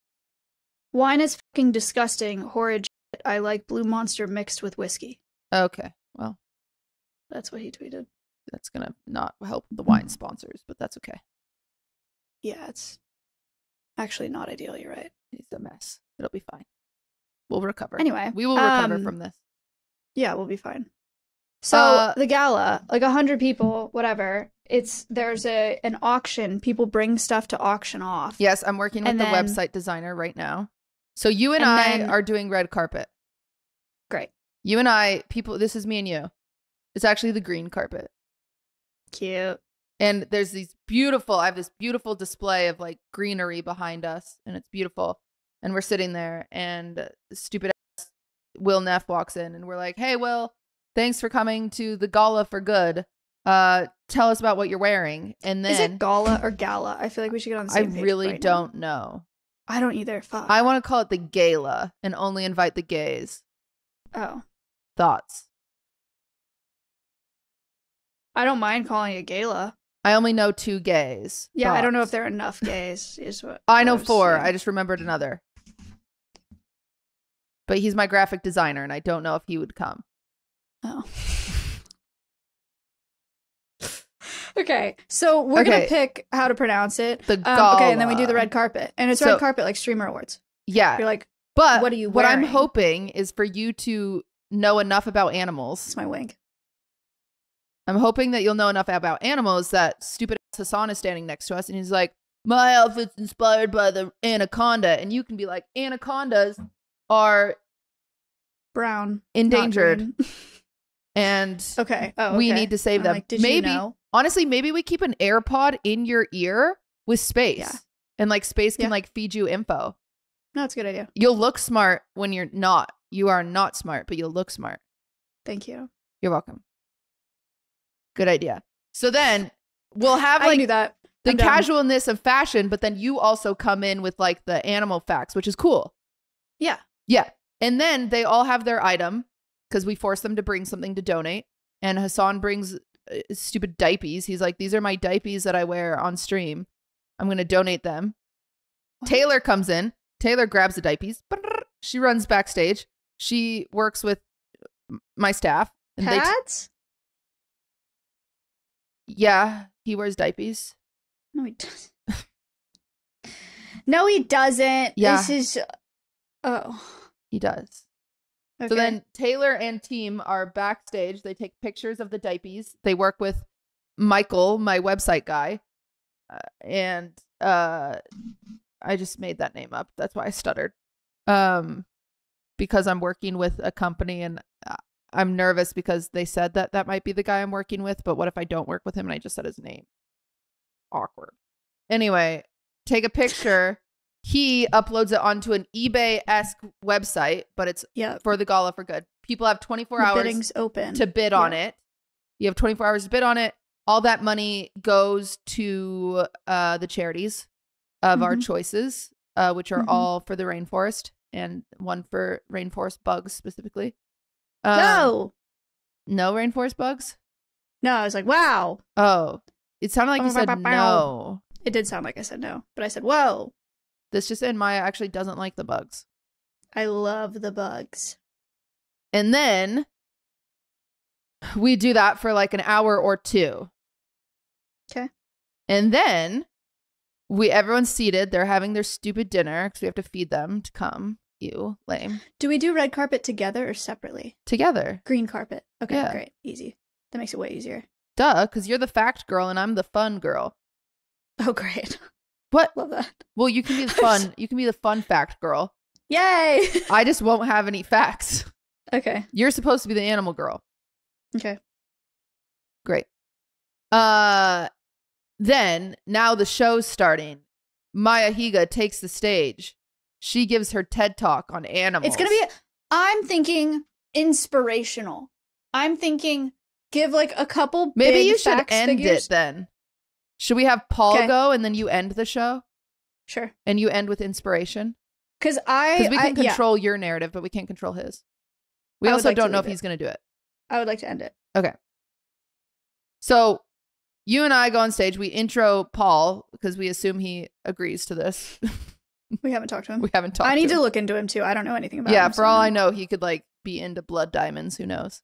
Wine is fucking disgusting, horrid. Shit. I like Blue Monster mixed with whiskey. Okay. Well, That's what he tweeted. that's gonna not help the wine sponsors, but that's okay. Yeah, it's actually not ideal. You're right. It's a mess. It'll be fine. We'll recover. Anyway, we will recover um, from this. Yeah, we'll be fine. So Uh, the gala, like a hundred people, whatever. It's there's a an auction. People bring stuff to auction off. Yes, I'm working with and the then- website designer right now. So you and, And I then- are doing red carpet. Great, You and I, people. This is me and you. It's actually the green carpet. cute. and there's these beautiful i have this beautiful display of like greenery behind us and it's beautiful and we're sitting there and stupid ass will neff walks in and we're like hey will thanks for coming to the gala for good uh tell us about what you're wearing and then. Is it gala or gala? I feel like we should get on the i same page really right don't know I don't either. Fuck. i want to call it the gala and only invite the gays oh, thoughts I don't mind calling it gala. i only know two gays Yeah, I don't know if there are enough gays. Is what I know four. saying. I just remembered another. But he's my graphic designer, and I don't know if he would come. Oh. okay, so we're Okay. gonna pick how to pronounce it. The Um, okay, and then we do the red carpet, and it's So- red carpet like streamer awards. Yeah, You're like, but what are you What I'm hoping is for you to know enough about animals. it's my wink. I'm hoping that you'll know enough about animals that stupid ass Hasan is standing next to us, and he's like, "My outfit's inspired by the anaconda," and you can be like, "Anacondas are Brown, endangered." and Okay. Oh, we need to save I'm them. like, maybe, you know? honestly, maybe we keep an AirPod in your ear with space, Yeah. and like space can Yeah. like feed you info. No, it's a good idea. You'll look smart when you're not. You are not smart, but you'll look smart. Thank you. You're welcome. Good idea. So then we'll have I can like that. the I'm casualness of fashion, but then you also come in with like the animal facts, which is cool. Yeah. Yeah. And then they all have their item because we force them to bring something to donate. And Hasan brings uh, stupid diapers. He's like, these are my diapers that I wear on stream. I'm going to donate them. What? Taylor comes in. Taylor grabs the diapers. She runs backstage. She works with my staff. And they t- yeah, he wears diapers. no, he doesn't. no, he doesn't. Yeah. This is. Oh. He does. Okay. So then Taylor and team are backstage. They take pictures of the diapers. They work with Michael, my website guy. Uh, and uh I just made that name up. That's why I stuttered. Um because I'm working with a company and uh, I'm nervous because they said that that might be the guy I'm working with, but what if I don't work with him and I just said his name? Awkward. Anyway, take a picture. He uploads it onto an eBay-esque website, but it's yeah. for the gala for good. People have 24 The hours open. to bid on it. You have 24 hours to bid on it. All that money goes to uh, the charities of our Mhm. choices, uh, which are Mhm. all for the rainforest and one for rainforest bugs specifically. Um, no. no rainforest bugs. No, I was like, wow. Oh, it sounded like you said Bow, bow, bow. no. It did sound like I said no, but I said, whoa. This just in. Maya actually doesn't like the bugs. I love the bugs. And then we do that for like an hour or two. Okay. And then we everyone's seated. They're having their stupid dinner because we have to feed them to come. You lame Do we do red carpet together or separately? together. Green carpet. Okay, Yeah. great. Easy. That makes it way easier. Duh, because you're the fact girl and I'm the fun girl. Oh, great. What? Love that. Well, you can be the fun. you can be the fun fact girl. Yay. I just won't have any facts. okay. You're supposed to be the animal girl. Okay. Great. Uh then now the show's starting. Maya Higa takes the stage. She gives her TED talk on animals. It's going to be, I'm thinking inspirational. I'm thinking give like a couple Maybe you should end figures. it then. Should we have Paul Okay. go and then you end the show Sure. and you end with inspiration? Because I, Because we I- can yeah, control your narrative, but we can't control his. We I also like don't know if it. he's going to do it. I would like to end it. Okay. So you and I go on stage. We intro Paul because we assume he agrees to this. We haven't talked to him. we haven't talked. I need to to look into him too. I don't know anything about him. yeah him. for so all i know he could like be into blood diamonds who knows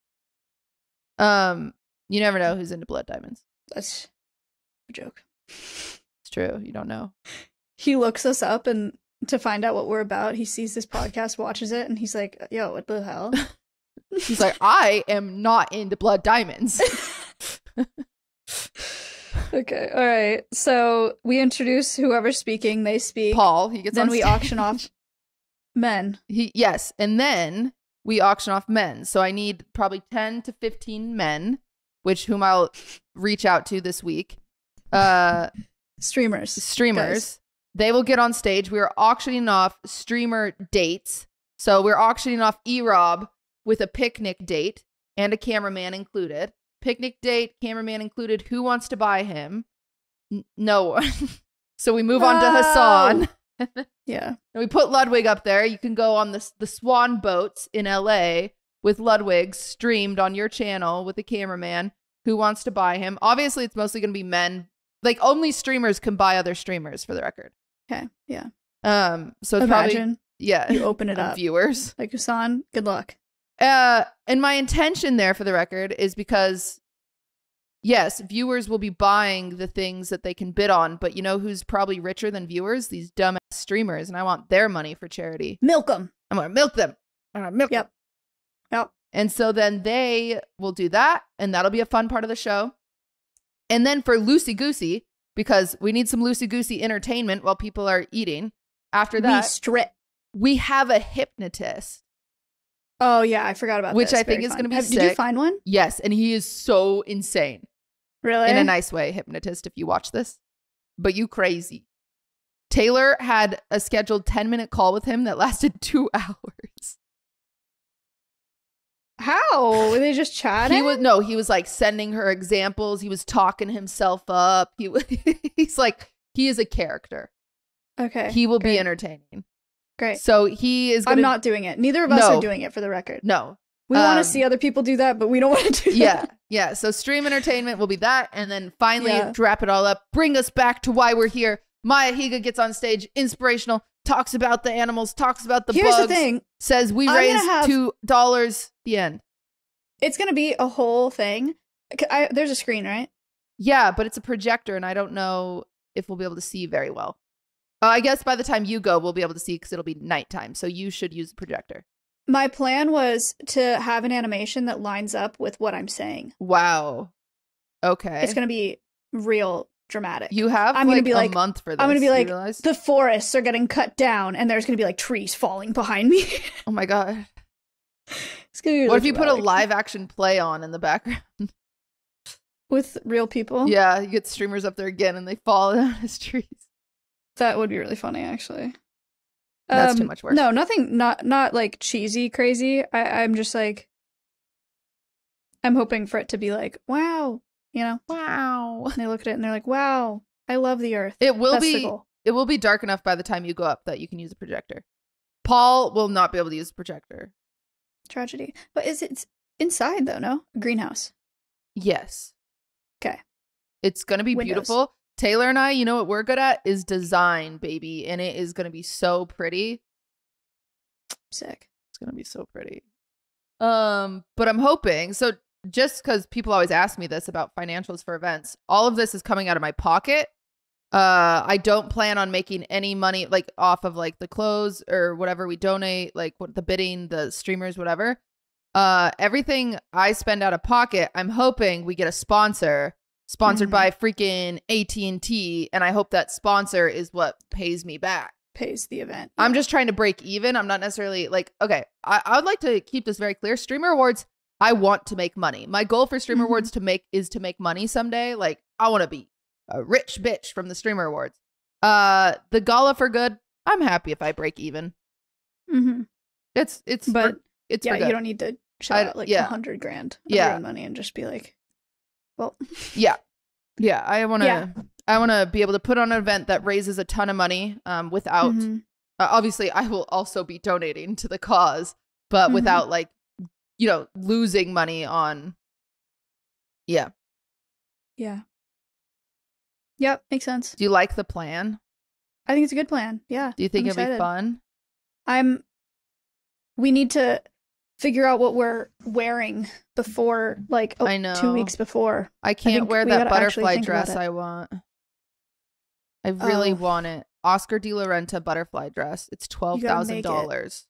um you never know who's into blood diamonds That's a joke. it's true you don't know He looks us up and to find out what we're about, he sees this podcast, watches it, and he's like, yo, what the hell? he's like i am not into blood diamonds okay, all right. So we introduce whoever's speaking, they speak. paul he gets on. then we auction off men. he yes and then we auction off men so i need probably 10 to 15 men which whom i'll reach out to this week uh Streamers. streamers. Guys. They will get on stage. We are auctioning off streamer dates. So we're auctioning off E-Rob with a picnic date and a cameraman included. Picnic date, cameraman included. Who wants to buy him? N- no one. so we move on to Hasan. Yeah. And we put Ludwig up there. You can go on the the Swan boats in LA with Ludwig streamed on your channel with the cameraman who wants to buy him. Obviously, it's mostly going to be men. Like only streamers can buy other streamers for the record. Okay. Yeah. Um, so it's probably Imagine yeah, you open it up. viewers. Like Hasan, good luck. Uh, and my intention there for the record is because yes, viewers will be buying the things that they can bid on, but you know who's probably richer than viewers? These dumbass streamers, and I want their money for charity. Milk them. I'm gonna milk them. I'm gonna milk Yep. them. Yep. And so then they will do that, and that'll be a fun part of the show. And then for loosey goosey, because we need some loosey goosey entertainment while people are eating. After that, We strip. we have a hypnotist. Oh yeah, I forgot about Which this. I think Very is fun. gonna be Have- Did you find one? Yes, and he is so insane Really? in a nice way, hypnotist. If you watch this, but you crazy. Taylor had a scheduled ten minute call with him that lasted two hours. How? Were they just chatting? He was no, he was like sending her examples. He was talking himself up. He was, he's like he is a character. okay. He will be entertaining. Great. So he is. Gonna, I'm not doing it. Neither of us No. are doing it for the record. No. We want Um, to see other people do that, but we don't want to do Yeah. that. Yeah. So stream entertainment will be that, and then finally Yeah. wrap it all up. Bring us back to why we're here. Maya Higa gets on stage, inspirational, talks about the animals, talks about the Here's bugs. the thing. Says we I'm raised have- two dollars. The end. It's going to be a whole thing. I, there's a screen, right? Yeah, but it's a projector, and I don't know if we'll be able to see very well. I guess by the time you go, we'll be able to see because it'll be nighttime. So you should use a projector. My plan was to have an animation that lines up with what I'm saying. Wow. Okay. It's going to be real dramatic. you have I'm gonna like be a like- month for this. I'm gonna be like, realize? the forests are getting cut down and there's going to be like trees falling behind me. oh my god. it's going to be What if you put a live action play on in the background? with real people? Yeah, you get streamers up there again and they fall down as trees. That would be really funny, actually. That's too Um, much work. No, nothing. Not not like cheesy, crazy. I, I'm just like, I'm hoping for it to be like, wow, you know. Wow. And they look at it and they're like, wow, I love the earth. It will That's be it will be dark enough by the time you go up that you can use a projector. Paul will not be able to use a projector. Tragedy, but is it inside though? No, a greenhouse. Yes. 'Kay. It's gonna be Windows. beautiful. Taylor and I, you know what we're good at is design, baby, and it is gonna be so pretty. Sick. It's gonna be so pretty. Um, but I'm hoping so. Just because people always ask me this about financials for events, all of this is coming out of my pocket. Uh, I don't plan on making any money like off of like the clothes or whatever we donate, like what the bidding, the streamers, whatever. Uh, everything I spend out of pocket, I'm hoping we get a sponsor sponsored Mhm. by freaking AT and I hope that sponsor is what pays me back. Pays the event. I'm just trying to break even. I'm not necessarily like, okay, I, I would like to keep this very clear. Streamer awards, I want to make money. My goal for streamer Mhm. awards to make is to make money someday. Like, I want to be a rich bitch from the streamer awards. Uh the gala for good, I'm happy if I break even. hmm It's it's But for, it's yeah, you don't need to shell out like a yeah. hundred grand of Yeah. your own money and just be like, well, Yeah. Yeah, I want to Yeah. I want to be able to put on an event that raises a ton of money um without mhm. uh, obviously I will also be donating to the cause, but Mhm. without like you know, losing money on Yeah. yeah, yep, makes sense. Do you like the plan? I think it's a good plan. Yeah. Do you think I'm it'd be fun? I'm. We need to figure out what we're wearing before, like oh, I know. two weeks before. I can't think wear that butterfly dress. I want. I really Oh. want it. Oscar De La Renta butterfly dress. It's twelve thousand dollars.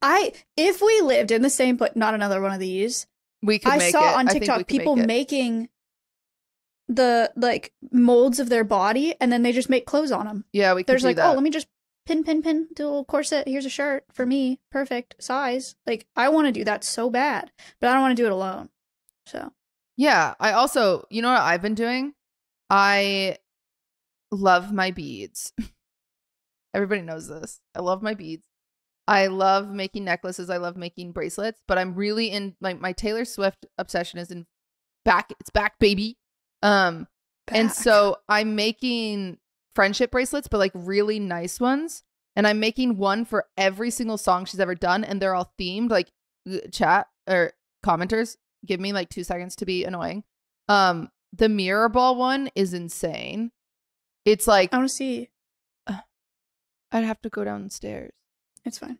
I if we lived in the same but not another one of these. We could I make saw it. on I TikTok people make making the like molds of their body and then they just make clothes on them. Yeah, we There's like, oh, that. oh, let me just pin, pin, pin, do a little corset. Here's a shirt for me, perfect size. Like, I want to do that so bad, but I don't want to do it alone. So, Yeah, I also, you know what I've been doing? I love my beads. Everybody knows this. I love my beads. I love making necklaces. I love making bracelets, but I'm really in my my Taylor Swift obsession is in back it's back baby. Um and so I'm making friendship bracelets but like really nice ones and I'm making one for every single song she's ever done and they're all themed like uh, chat or commenters give me like 2 seconds to be annoying. Um the mirror ball one is insane. It's like I want to see. I'd have to go downstairs. It's fine.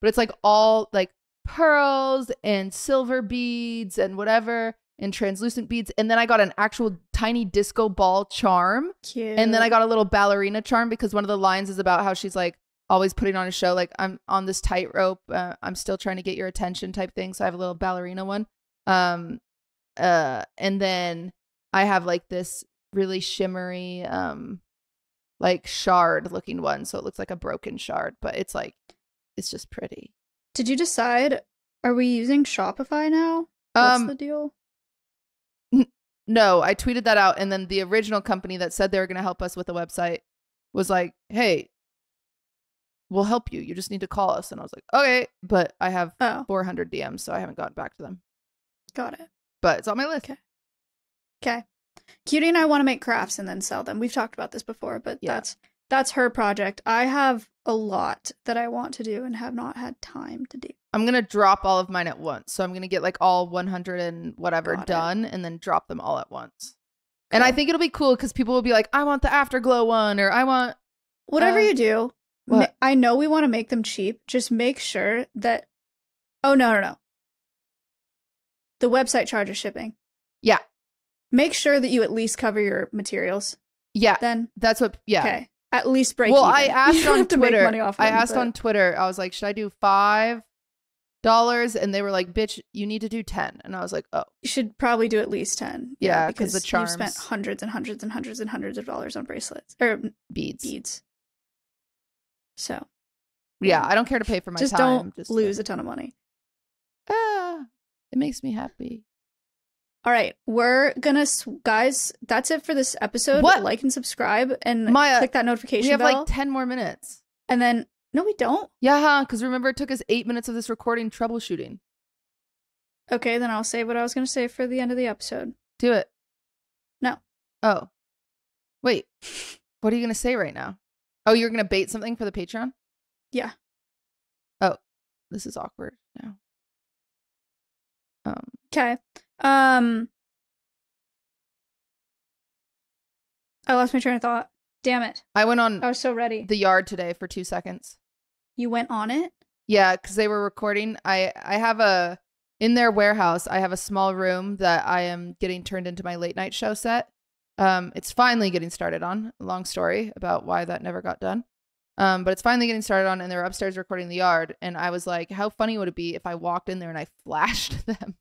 But it's like all like pearls and silver beads and whatever and translucent beads and then I got an actual tiny disco ball charm Cute. and then I got a little ballerina charm because one of the lines is about how she's like always putting on a show like I'm on this tightrope uh, I'm still trying to get your attention type thing so I have a little ballerina one um uh and then I have like this really shimmery um like shard looking one so it looks like a broken shard but it's like it's just pretty. Did you decide? Are we using Shopify now? What's Um, the deal? No, I tweeted that out, and then the original company that said they were going to help us with the website was like, "Hey, we'll help you. You just need to call us." And I was like, "Okay," but I have Oh, 400 DMs, so I haven't gotten back to them. got it. But it's on my list. Okay. Okay. Cutie and I want to make crafts and then sell them. We've talked about this before, but Yeah. that's that's her project. I have a lot that I want to do and have not had time to do. I'm gonna drop all of mine at once. So I'm gonna get like all 100 and whatever Got it. done, and then drop them all at once. And I think it'll be cool because people will be like, "I want the afterglow one," or "I want." Whatever Uh, you do, what? I know we want to make them cheap. Just make sure that. Oh no no no. The website charges shipping. Yeah. Make sure that you at least cover your materials. Yeah, Then that's what. Yeah. okay, at least break. well, even. I asked on have to make Twitter. money off I asked but- on Twitter. I was like, "Should I do five dollars?" And they were like, "Bitch, you need to do 10." And I was like, "Oh, You should probably do at least ten. Yeah, 'cause the you've spent hundreds and hundreds and hundreds and hundreds of dollars on bracelets or beads." beads. So Yeah, I don't care to pay for my just time. don't just lose a ton of money. Ah, it makes me happy. All right, we're gonna guys. That's it for this episode. What? Like and subscribe and Maya, click that notification We have bell. like 10 more minutes. and then no, we don't. Yeah, because remember, it took us eight minutes of this recording troubleshooting. Okay, then I'll say what I was gonna say for the end of the episode. Do it. No. Oh. Wait. What are you going to say right now? Oh, you're going to bait something for the Patreon? Yeah. Oh, this is awkward now. Um, Okay. Um. I lost my train of thought. Damn it! I went on I was so ready. the yard today for two seconds. You went on it. Yeah, because they were recording. I I have a in their warehouse. I have a small room that I am getting turned into my late night show set. Um, it's finally getting started on. Long story about why that never got done. Um, but it's finally getting started on, and they're upstairs recording the yard. And I was like, how funny would it be if I walked in there and I flashed them?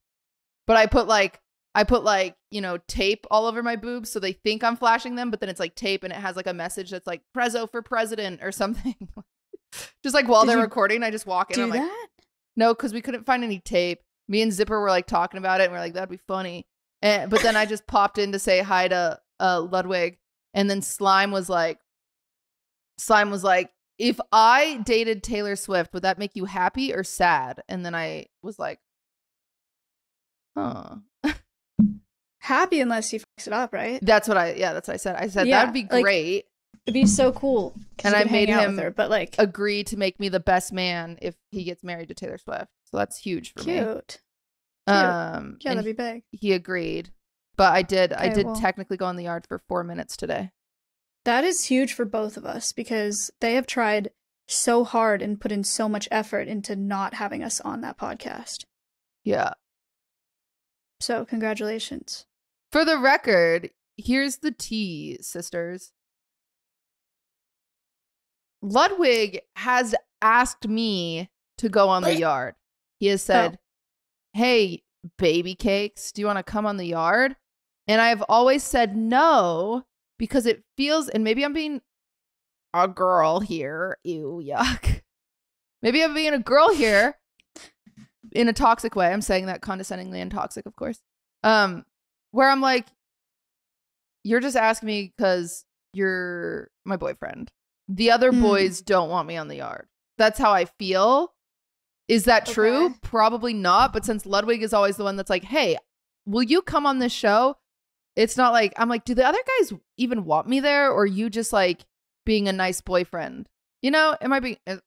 But I put like I put like you know tape all over my boobs so they think I'm flashing them, but then it's like tape and it has like a message that's like "Prezzo for president" or something. just like while Did they're you recording, I just walk in. Do I'm like, that? no, because we couldn't find any tape. Me and Zipper were like talking about it, and we're like, that'd be funny. And but then I just popped in to say hi to uh, Ludwig, and then Slime was like, Slime was like, if I dated Taylor Swift, would that make you happy or sad? And then I was like, huh. Happy unless you fucks it up, right? That's what I. Yeah, that's what I said. I said Yeah, that'd be like- great. It'd be so cool. And I made him her, but like Agree to make me the best man if he gets married to Taylor Swift. So that's huge for me. cute. Um, Yeah, that'd be big. he agreed but i did i did well- technically go in the yard for four minutes today That is huge for both of us because they have tried so hard and put in so much effort into not having us on that podcast. yeah So congratulations. for the record here's the tea sisters ludwig has asked me to go on the yard. He has said hey baby cakes do you want to come on the yard? And i've always said no because it feels and maybe i'm being a girl here ew yuck. Maybe i'm being a girl here in a toxic way. I'm saying that condescendingly and toxic of course. Um where i'm like you're just asking me because you're my boyfriend the other Hmm. boys don't want me on the yard. That's how i feel. Is that true? Probably not but since ludwig is always the one that's like hey will you come on this show? It's not like i'm like do the other guys even want me there or you just like being a nice boyfriend? You know am i being uh,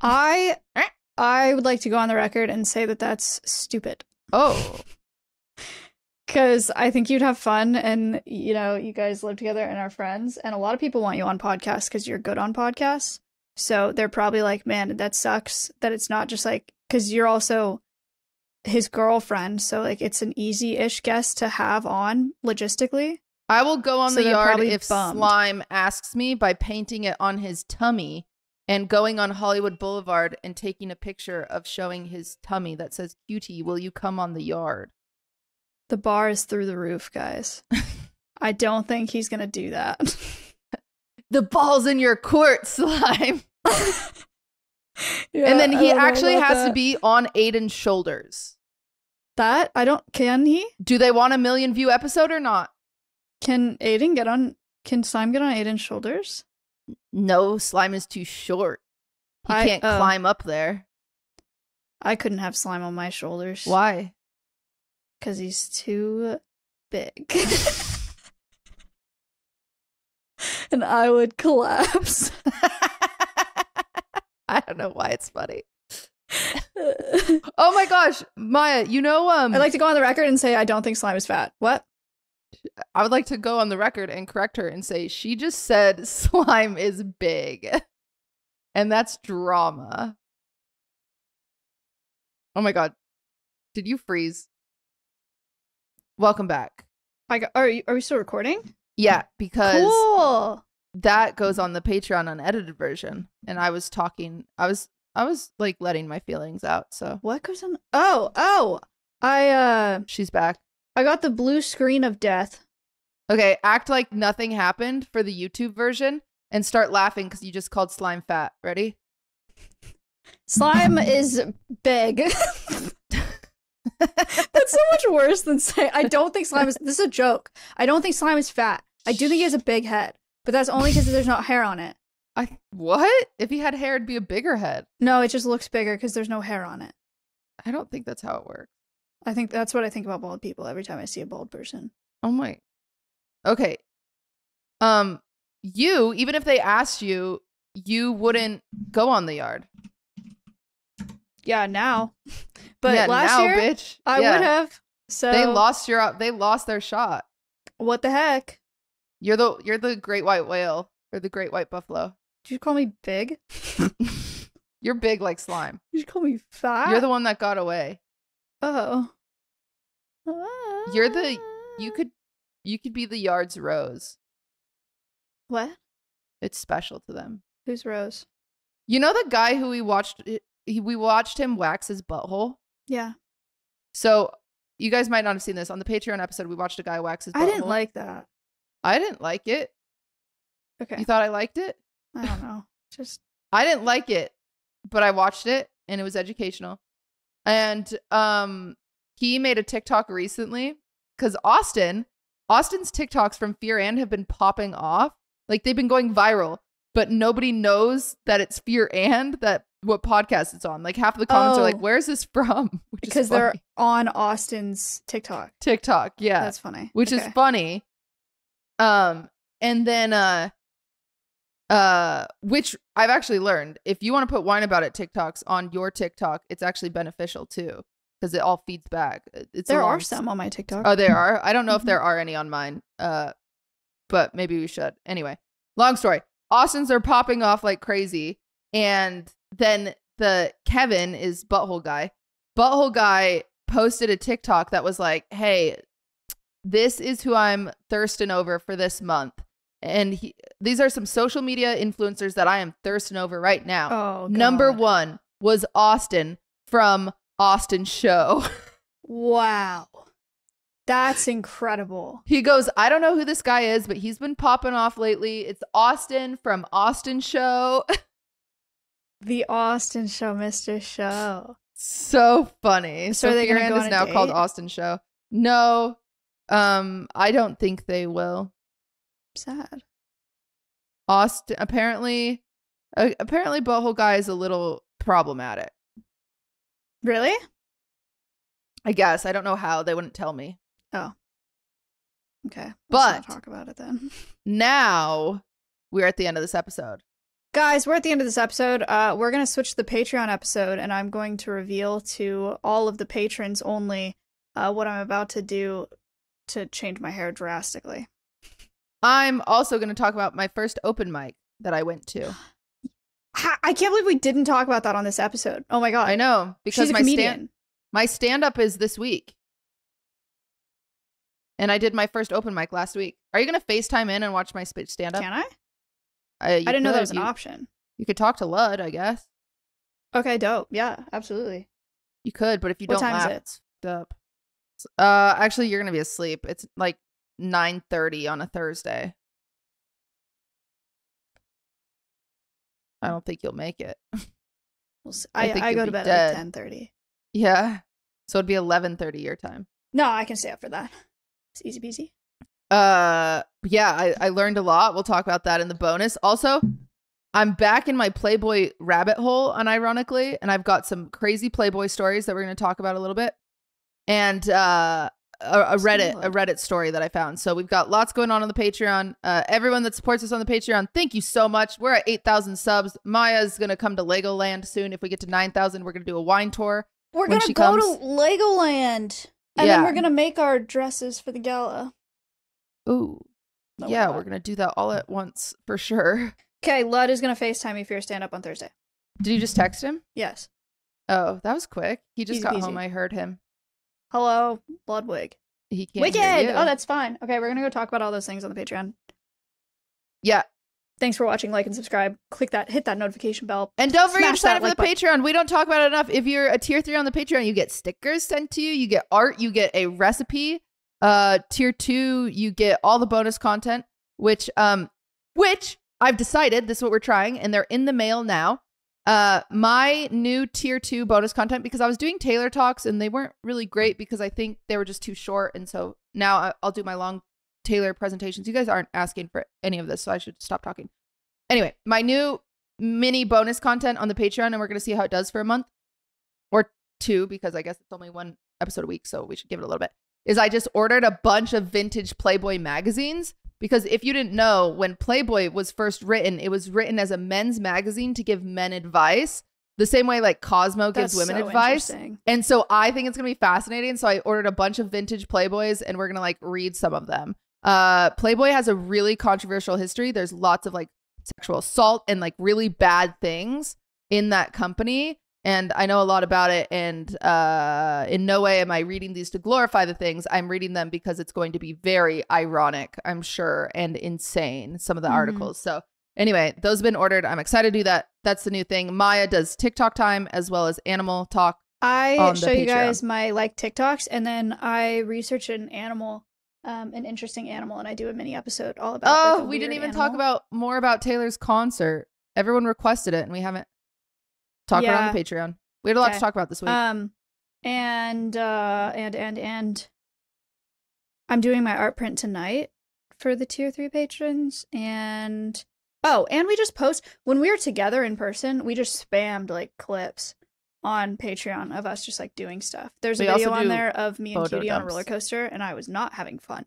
I Eh? I would like to go on the record and say that that's stupid. oh Because I think you'd have fun, and you know, you guys live together and are friends, and a lot of people want you on podcasts because you're good on podcasts. So they're probably like, "Man, that sucks that it's not just like because you're also his girlfriend, so like it's an easy-ish guest to have on logistically." I will go on So the yard if bummed. Slime asks me by painting it on his tummy and going on Hollywood Boulevard and taking a picture of showing his tummy that says, Cutie, will you come on the yard? The bar is through the roof, guys. I don't think he's gonna do that. The ball's in your court, Slime. Yeah, and then he actually has to be on Aiden's shoulders. that. I don't. Can he? Do they want a million view episode or not? Can Aiden get on? Can Slime get on Aiden's shoulders? No, slime is too short. He I- can't oh. climb up there. I couldn't have Slime on my shoulders. Why? Because he's too big. and I would collapse. I don't know why it's funny. Oh my gosh, Maya, you know um I'd like to go on the record and say I don't think slime is fat. What? I would like to go on the record and correct her and say she just said slime is big. And that's drama. Oh my god. Did you freeze? Welcome back. I got, are you, are we still recording? Yeah, because Cool. that goes on the Patreon unedited version. And I was talking I was I was like letting my feelings out, so What goes on? Oh, oh. I uh she's back. I got the blue screen of death. Okay, act like nothing happened for the YouTube version and start laughing because you just called slime fat. Ready? Slime is big. That's so much worse than saying I don't think slime is this is a joke. I don't think slime is fat. I do think he has a big head, but that's only because there's no hair on it. I what? If he had hair, it'd be a bigger head. No, it just looks bigger because there's no hair on it. I don't think that's how it works. I think that's what I think about bald people every time I see a bald person. Oh my. Okay. Um, you even if they asked you, you wouldn't go on the yard. Yeah, now. But yeah, last now, year bitch. I Yeah. would have. So They lost your. They lost their shot. what the heck? You're the. You're the great white whale or the great white buffalo. Did you call me big? You're big like slime. Did you call me fat? You're the one that got away. Oh. You're the- You could. You could be the yard's rose. What? It's special to them. Who's Rose? You know the guy who we watched. He, we watched him wax his butthole. Yeah. So you guys might not have seen this on the Patreon episode. We watched a guy wax his. Butthole. I didn't like that. I didn't like it. Okay. You thought I liked it? I don't know. Just I didn't like it, but I watched it and it was educational. And um, he made a TikTok recently because Austin, Austin's TikToks from Fear and have been popping off. Like they've been going viral, but nobody knows that it's Fear and that what podcast it's on. Like half of the comments are Oh. like, "Where's this from?" Which because they're on Austin's TikTok. TikTok. Yeah, That's funny. which Okay. is funny. Um, and then uh, uh, which I've actually learned if you want to put wine about it TikToks on your TikTok, it's actually beneficial too because it all feeds back. It's there are some on my TikTok. Oh, there are. I don't know if Mhm. there are any on mine. Uh, but maybe we should. Anyway, long story. Austin's are popping off like crazy, and then the Kevin is butthole guy. Butthole guy posted a TikTok that was like, "Hey, this is who I'm thirsting over for this month." And he, these are some social media influencers that I am thirsting over right now. oh, Number one was Austin from Austin Show. Wow. That's incredible. He goes, I don't know who this guy is, but he's been popping off lately. It's Austin from Austin Show. The Austin Show, Mr. Show. so funny. So are they Sophia gonna Rand go is now called? Austin Show. No, um, I don't think they will. Sad. Austin apparently, uh, apparently, butthole guy is a little problematic. Really? I guess I don't know how they wouldn't tell me. Oh. Okay. Let's But- talk about it then. Now we're at the end of this episode. Guys, we're at the end of this episode. Uh, we're going to switch to the Patreon episode, and I'm going to reveal to all of the patrons only uh, what I'm about to do to change my hair drastically. I'm also going to talk about my first open mic that I went to. I can't believe we didn't talk about that on this episode. Oh my god! I know because She's a my comedian. stand my stand up is this week. And I did my first open mic last week. Are you going to FaceTime in and watch my stand up? Can I? I I didn't know that was an option. You could talk to Lud, I guess. Okay, dope. Yeah, absolutely. You could, but if you What don't time is laugh, it? it's up. Uh, actually, you're gonna be asleep. It's like nine thirty on a Thursday. I don't think you'll make it. We'll see. I I, I, go to bed dead. at ten thirty. Yeah. So it'd be eleven thirty your time. No, I can stay up for that. It's easy peasy. Uh yeah, I, I learned a lot. We'll talk about that in the bonus. Also, I'm back in my Playboy rabbit hole, unironically, and I've got some crazy Playboy stories that we're gonna talk about a little bit. And uh a, a Reddit, a Reddit story that I found. So we've got lots going on on the Patreon. Uh, everyone that supports us on the Patreon, thank you so much. We're at eight thousand subs. Maya's gonna come to Legoland soon. If we get to nine thousand, we're gonna do a wine tour. We're gonna go comes- to Legoland, and Yeah. then we're gonna make our dresses for the gala. Ooh, No, we're yeah, we're gonna do that all at once for sure. Okay, Lud is gonna Facetime me for your stand up on Thursday. Did you just text him? Yes. Oh, that was quick. He just Easy got peasy. home. I heard him. Hello, Ludwig. He can't Wicked. hear you. Oh, that's fine. Okay, we're gonna go talk about all those things on the Patreon. yeah. Thanks for watching. Like and subscribe. Click that. Hit that notification bell. And don't forget to sign up for like the Patreon. We don't talk about it enough. If you're a tier three on the Patreon, you get stickers sent to you. You get art. You get a recipe. Uh, tier two, you get all the bonus content, which um, which I've decided this is what we're trying, and they're in the mail now. Uh, my new tier two bonus content because I was doing Taylor talks and they weren't really great because I think they were just too short, and so now I'll do my long Taylor presentations. You guys aren't asking for any of this, so I should stop talking. Anyway, my new mini bonus content on the Patreon, and we're gonna see how it does for a month or two because I guess it's only one episode a week, so we should give it a little bit. Is I just ordered a bunch of vintage Playboy magazines because if you didn't know, when Playboy was first written, it was written as a men's magazine to give men advice, the same way like Cosmo gives That's women so advice. And so I think it's gonna be fascinating. So I ordered a bunch of vintage Playboys and we're gonna like read some of them. Uh Playboy has a really controversial history. There's lots of like sexual assault and like really bad things in that company. And I know a lot about it. And uh in no way am I reading these to glorify the things. I'm reading them because it's going to be very ironic, I'm sure, and insane, some of the Mhm. articles. So anyway, those have been ordered. I'm excited to do that. That's the new thing. Maya does TikTok time as well as animal talk. I show you Patreon. guys my like TikToks, and then I research an animal, um, an interesting animal, and I do a mini episode all about. Oh, like, we didn't even talk about more about Taylor's concert. Everyone requested it, and we haven't about it on the Patreon. We had a lot to talk about this week. Um, and uh, and and and I'm doing my art print tonight for the tier three patrons, and oh, and we just post when we were together in person. We just spammed like clips on Patreon of us just like doing stuff. There's a We video on there of me and QT on a roller coaster, and I was not having fun.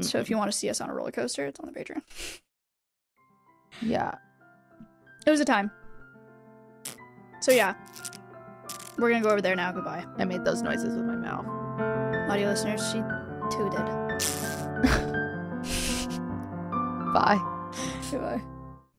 So if you want to see us on a roller coaster, it's on the Patreon. yeah, It was a time. So yeah, we're gonna go over there now. Goodbye, I made those noises with my mouth. audio listeners. She tooted. Bye. Goodbye.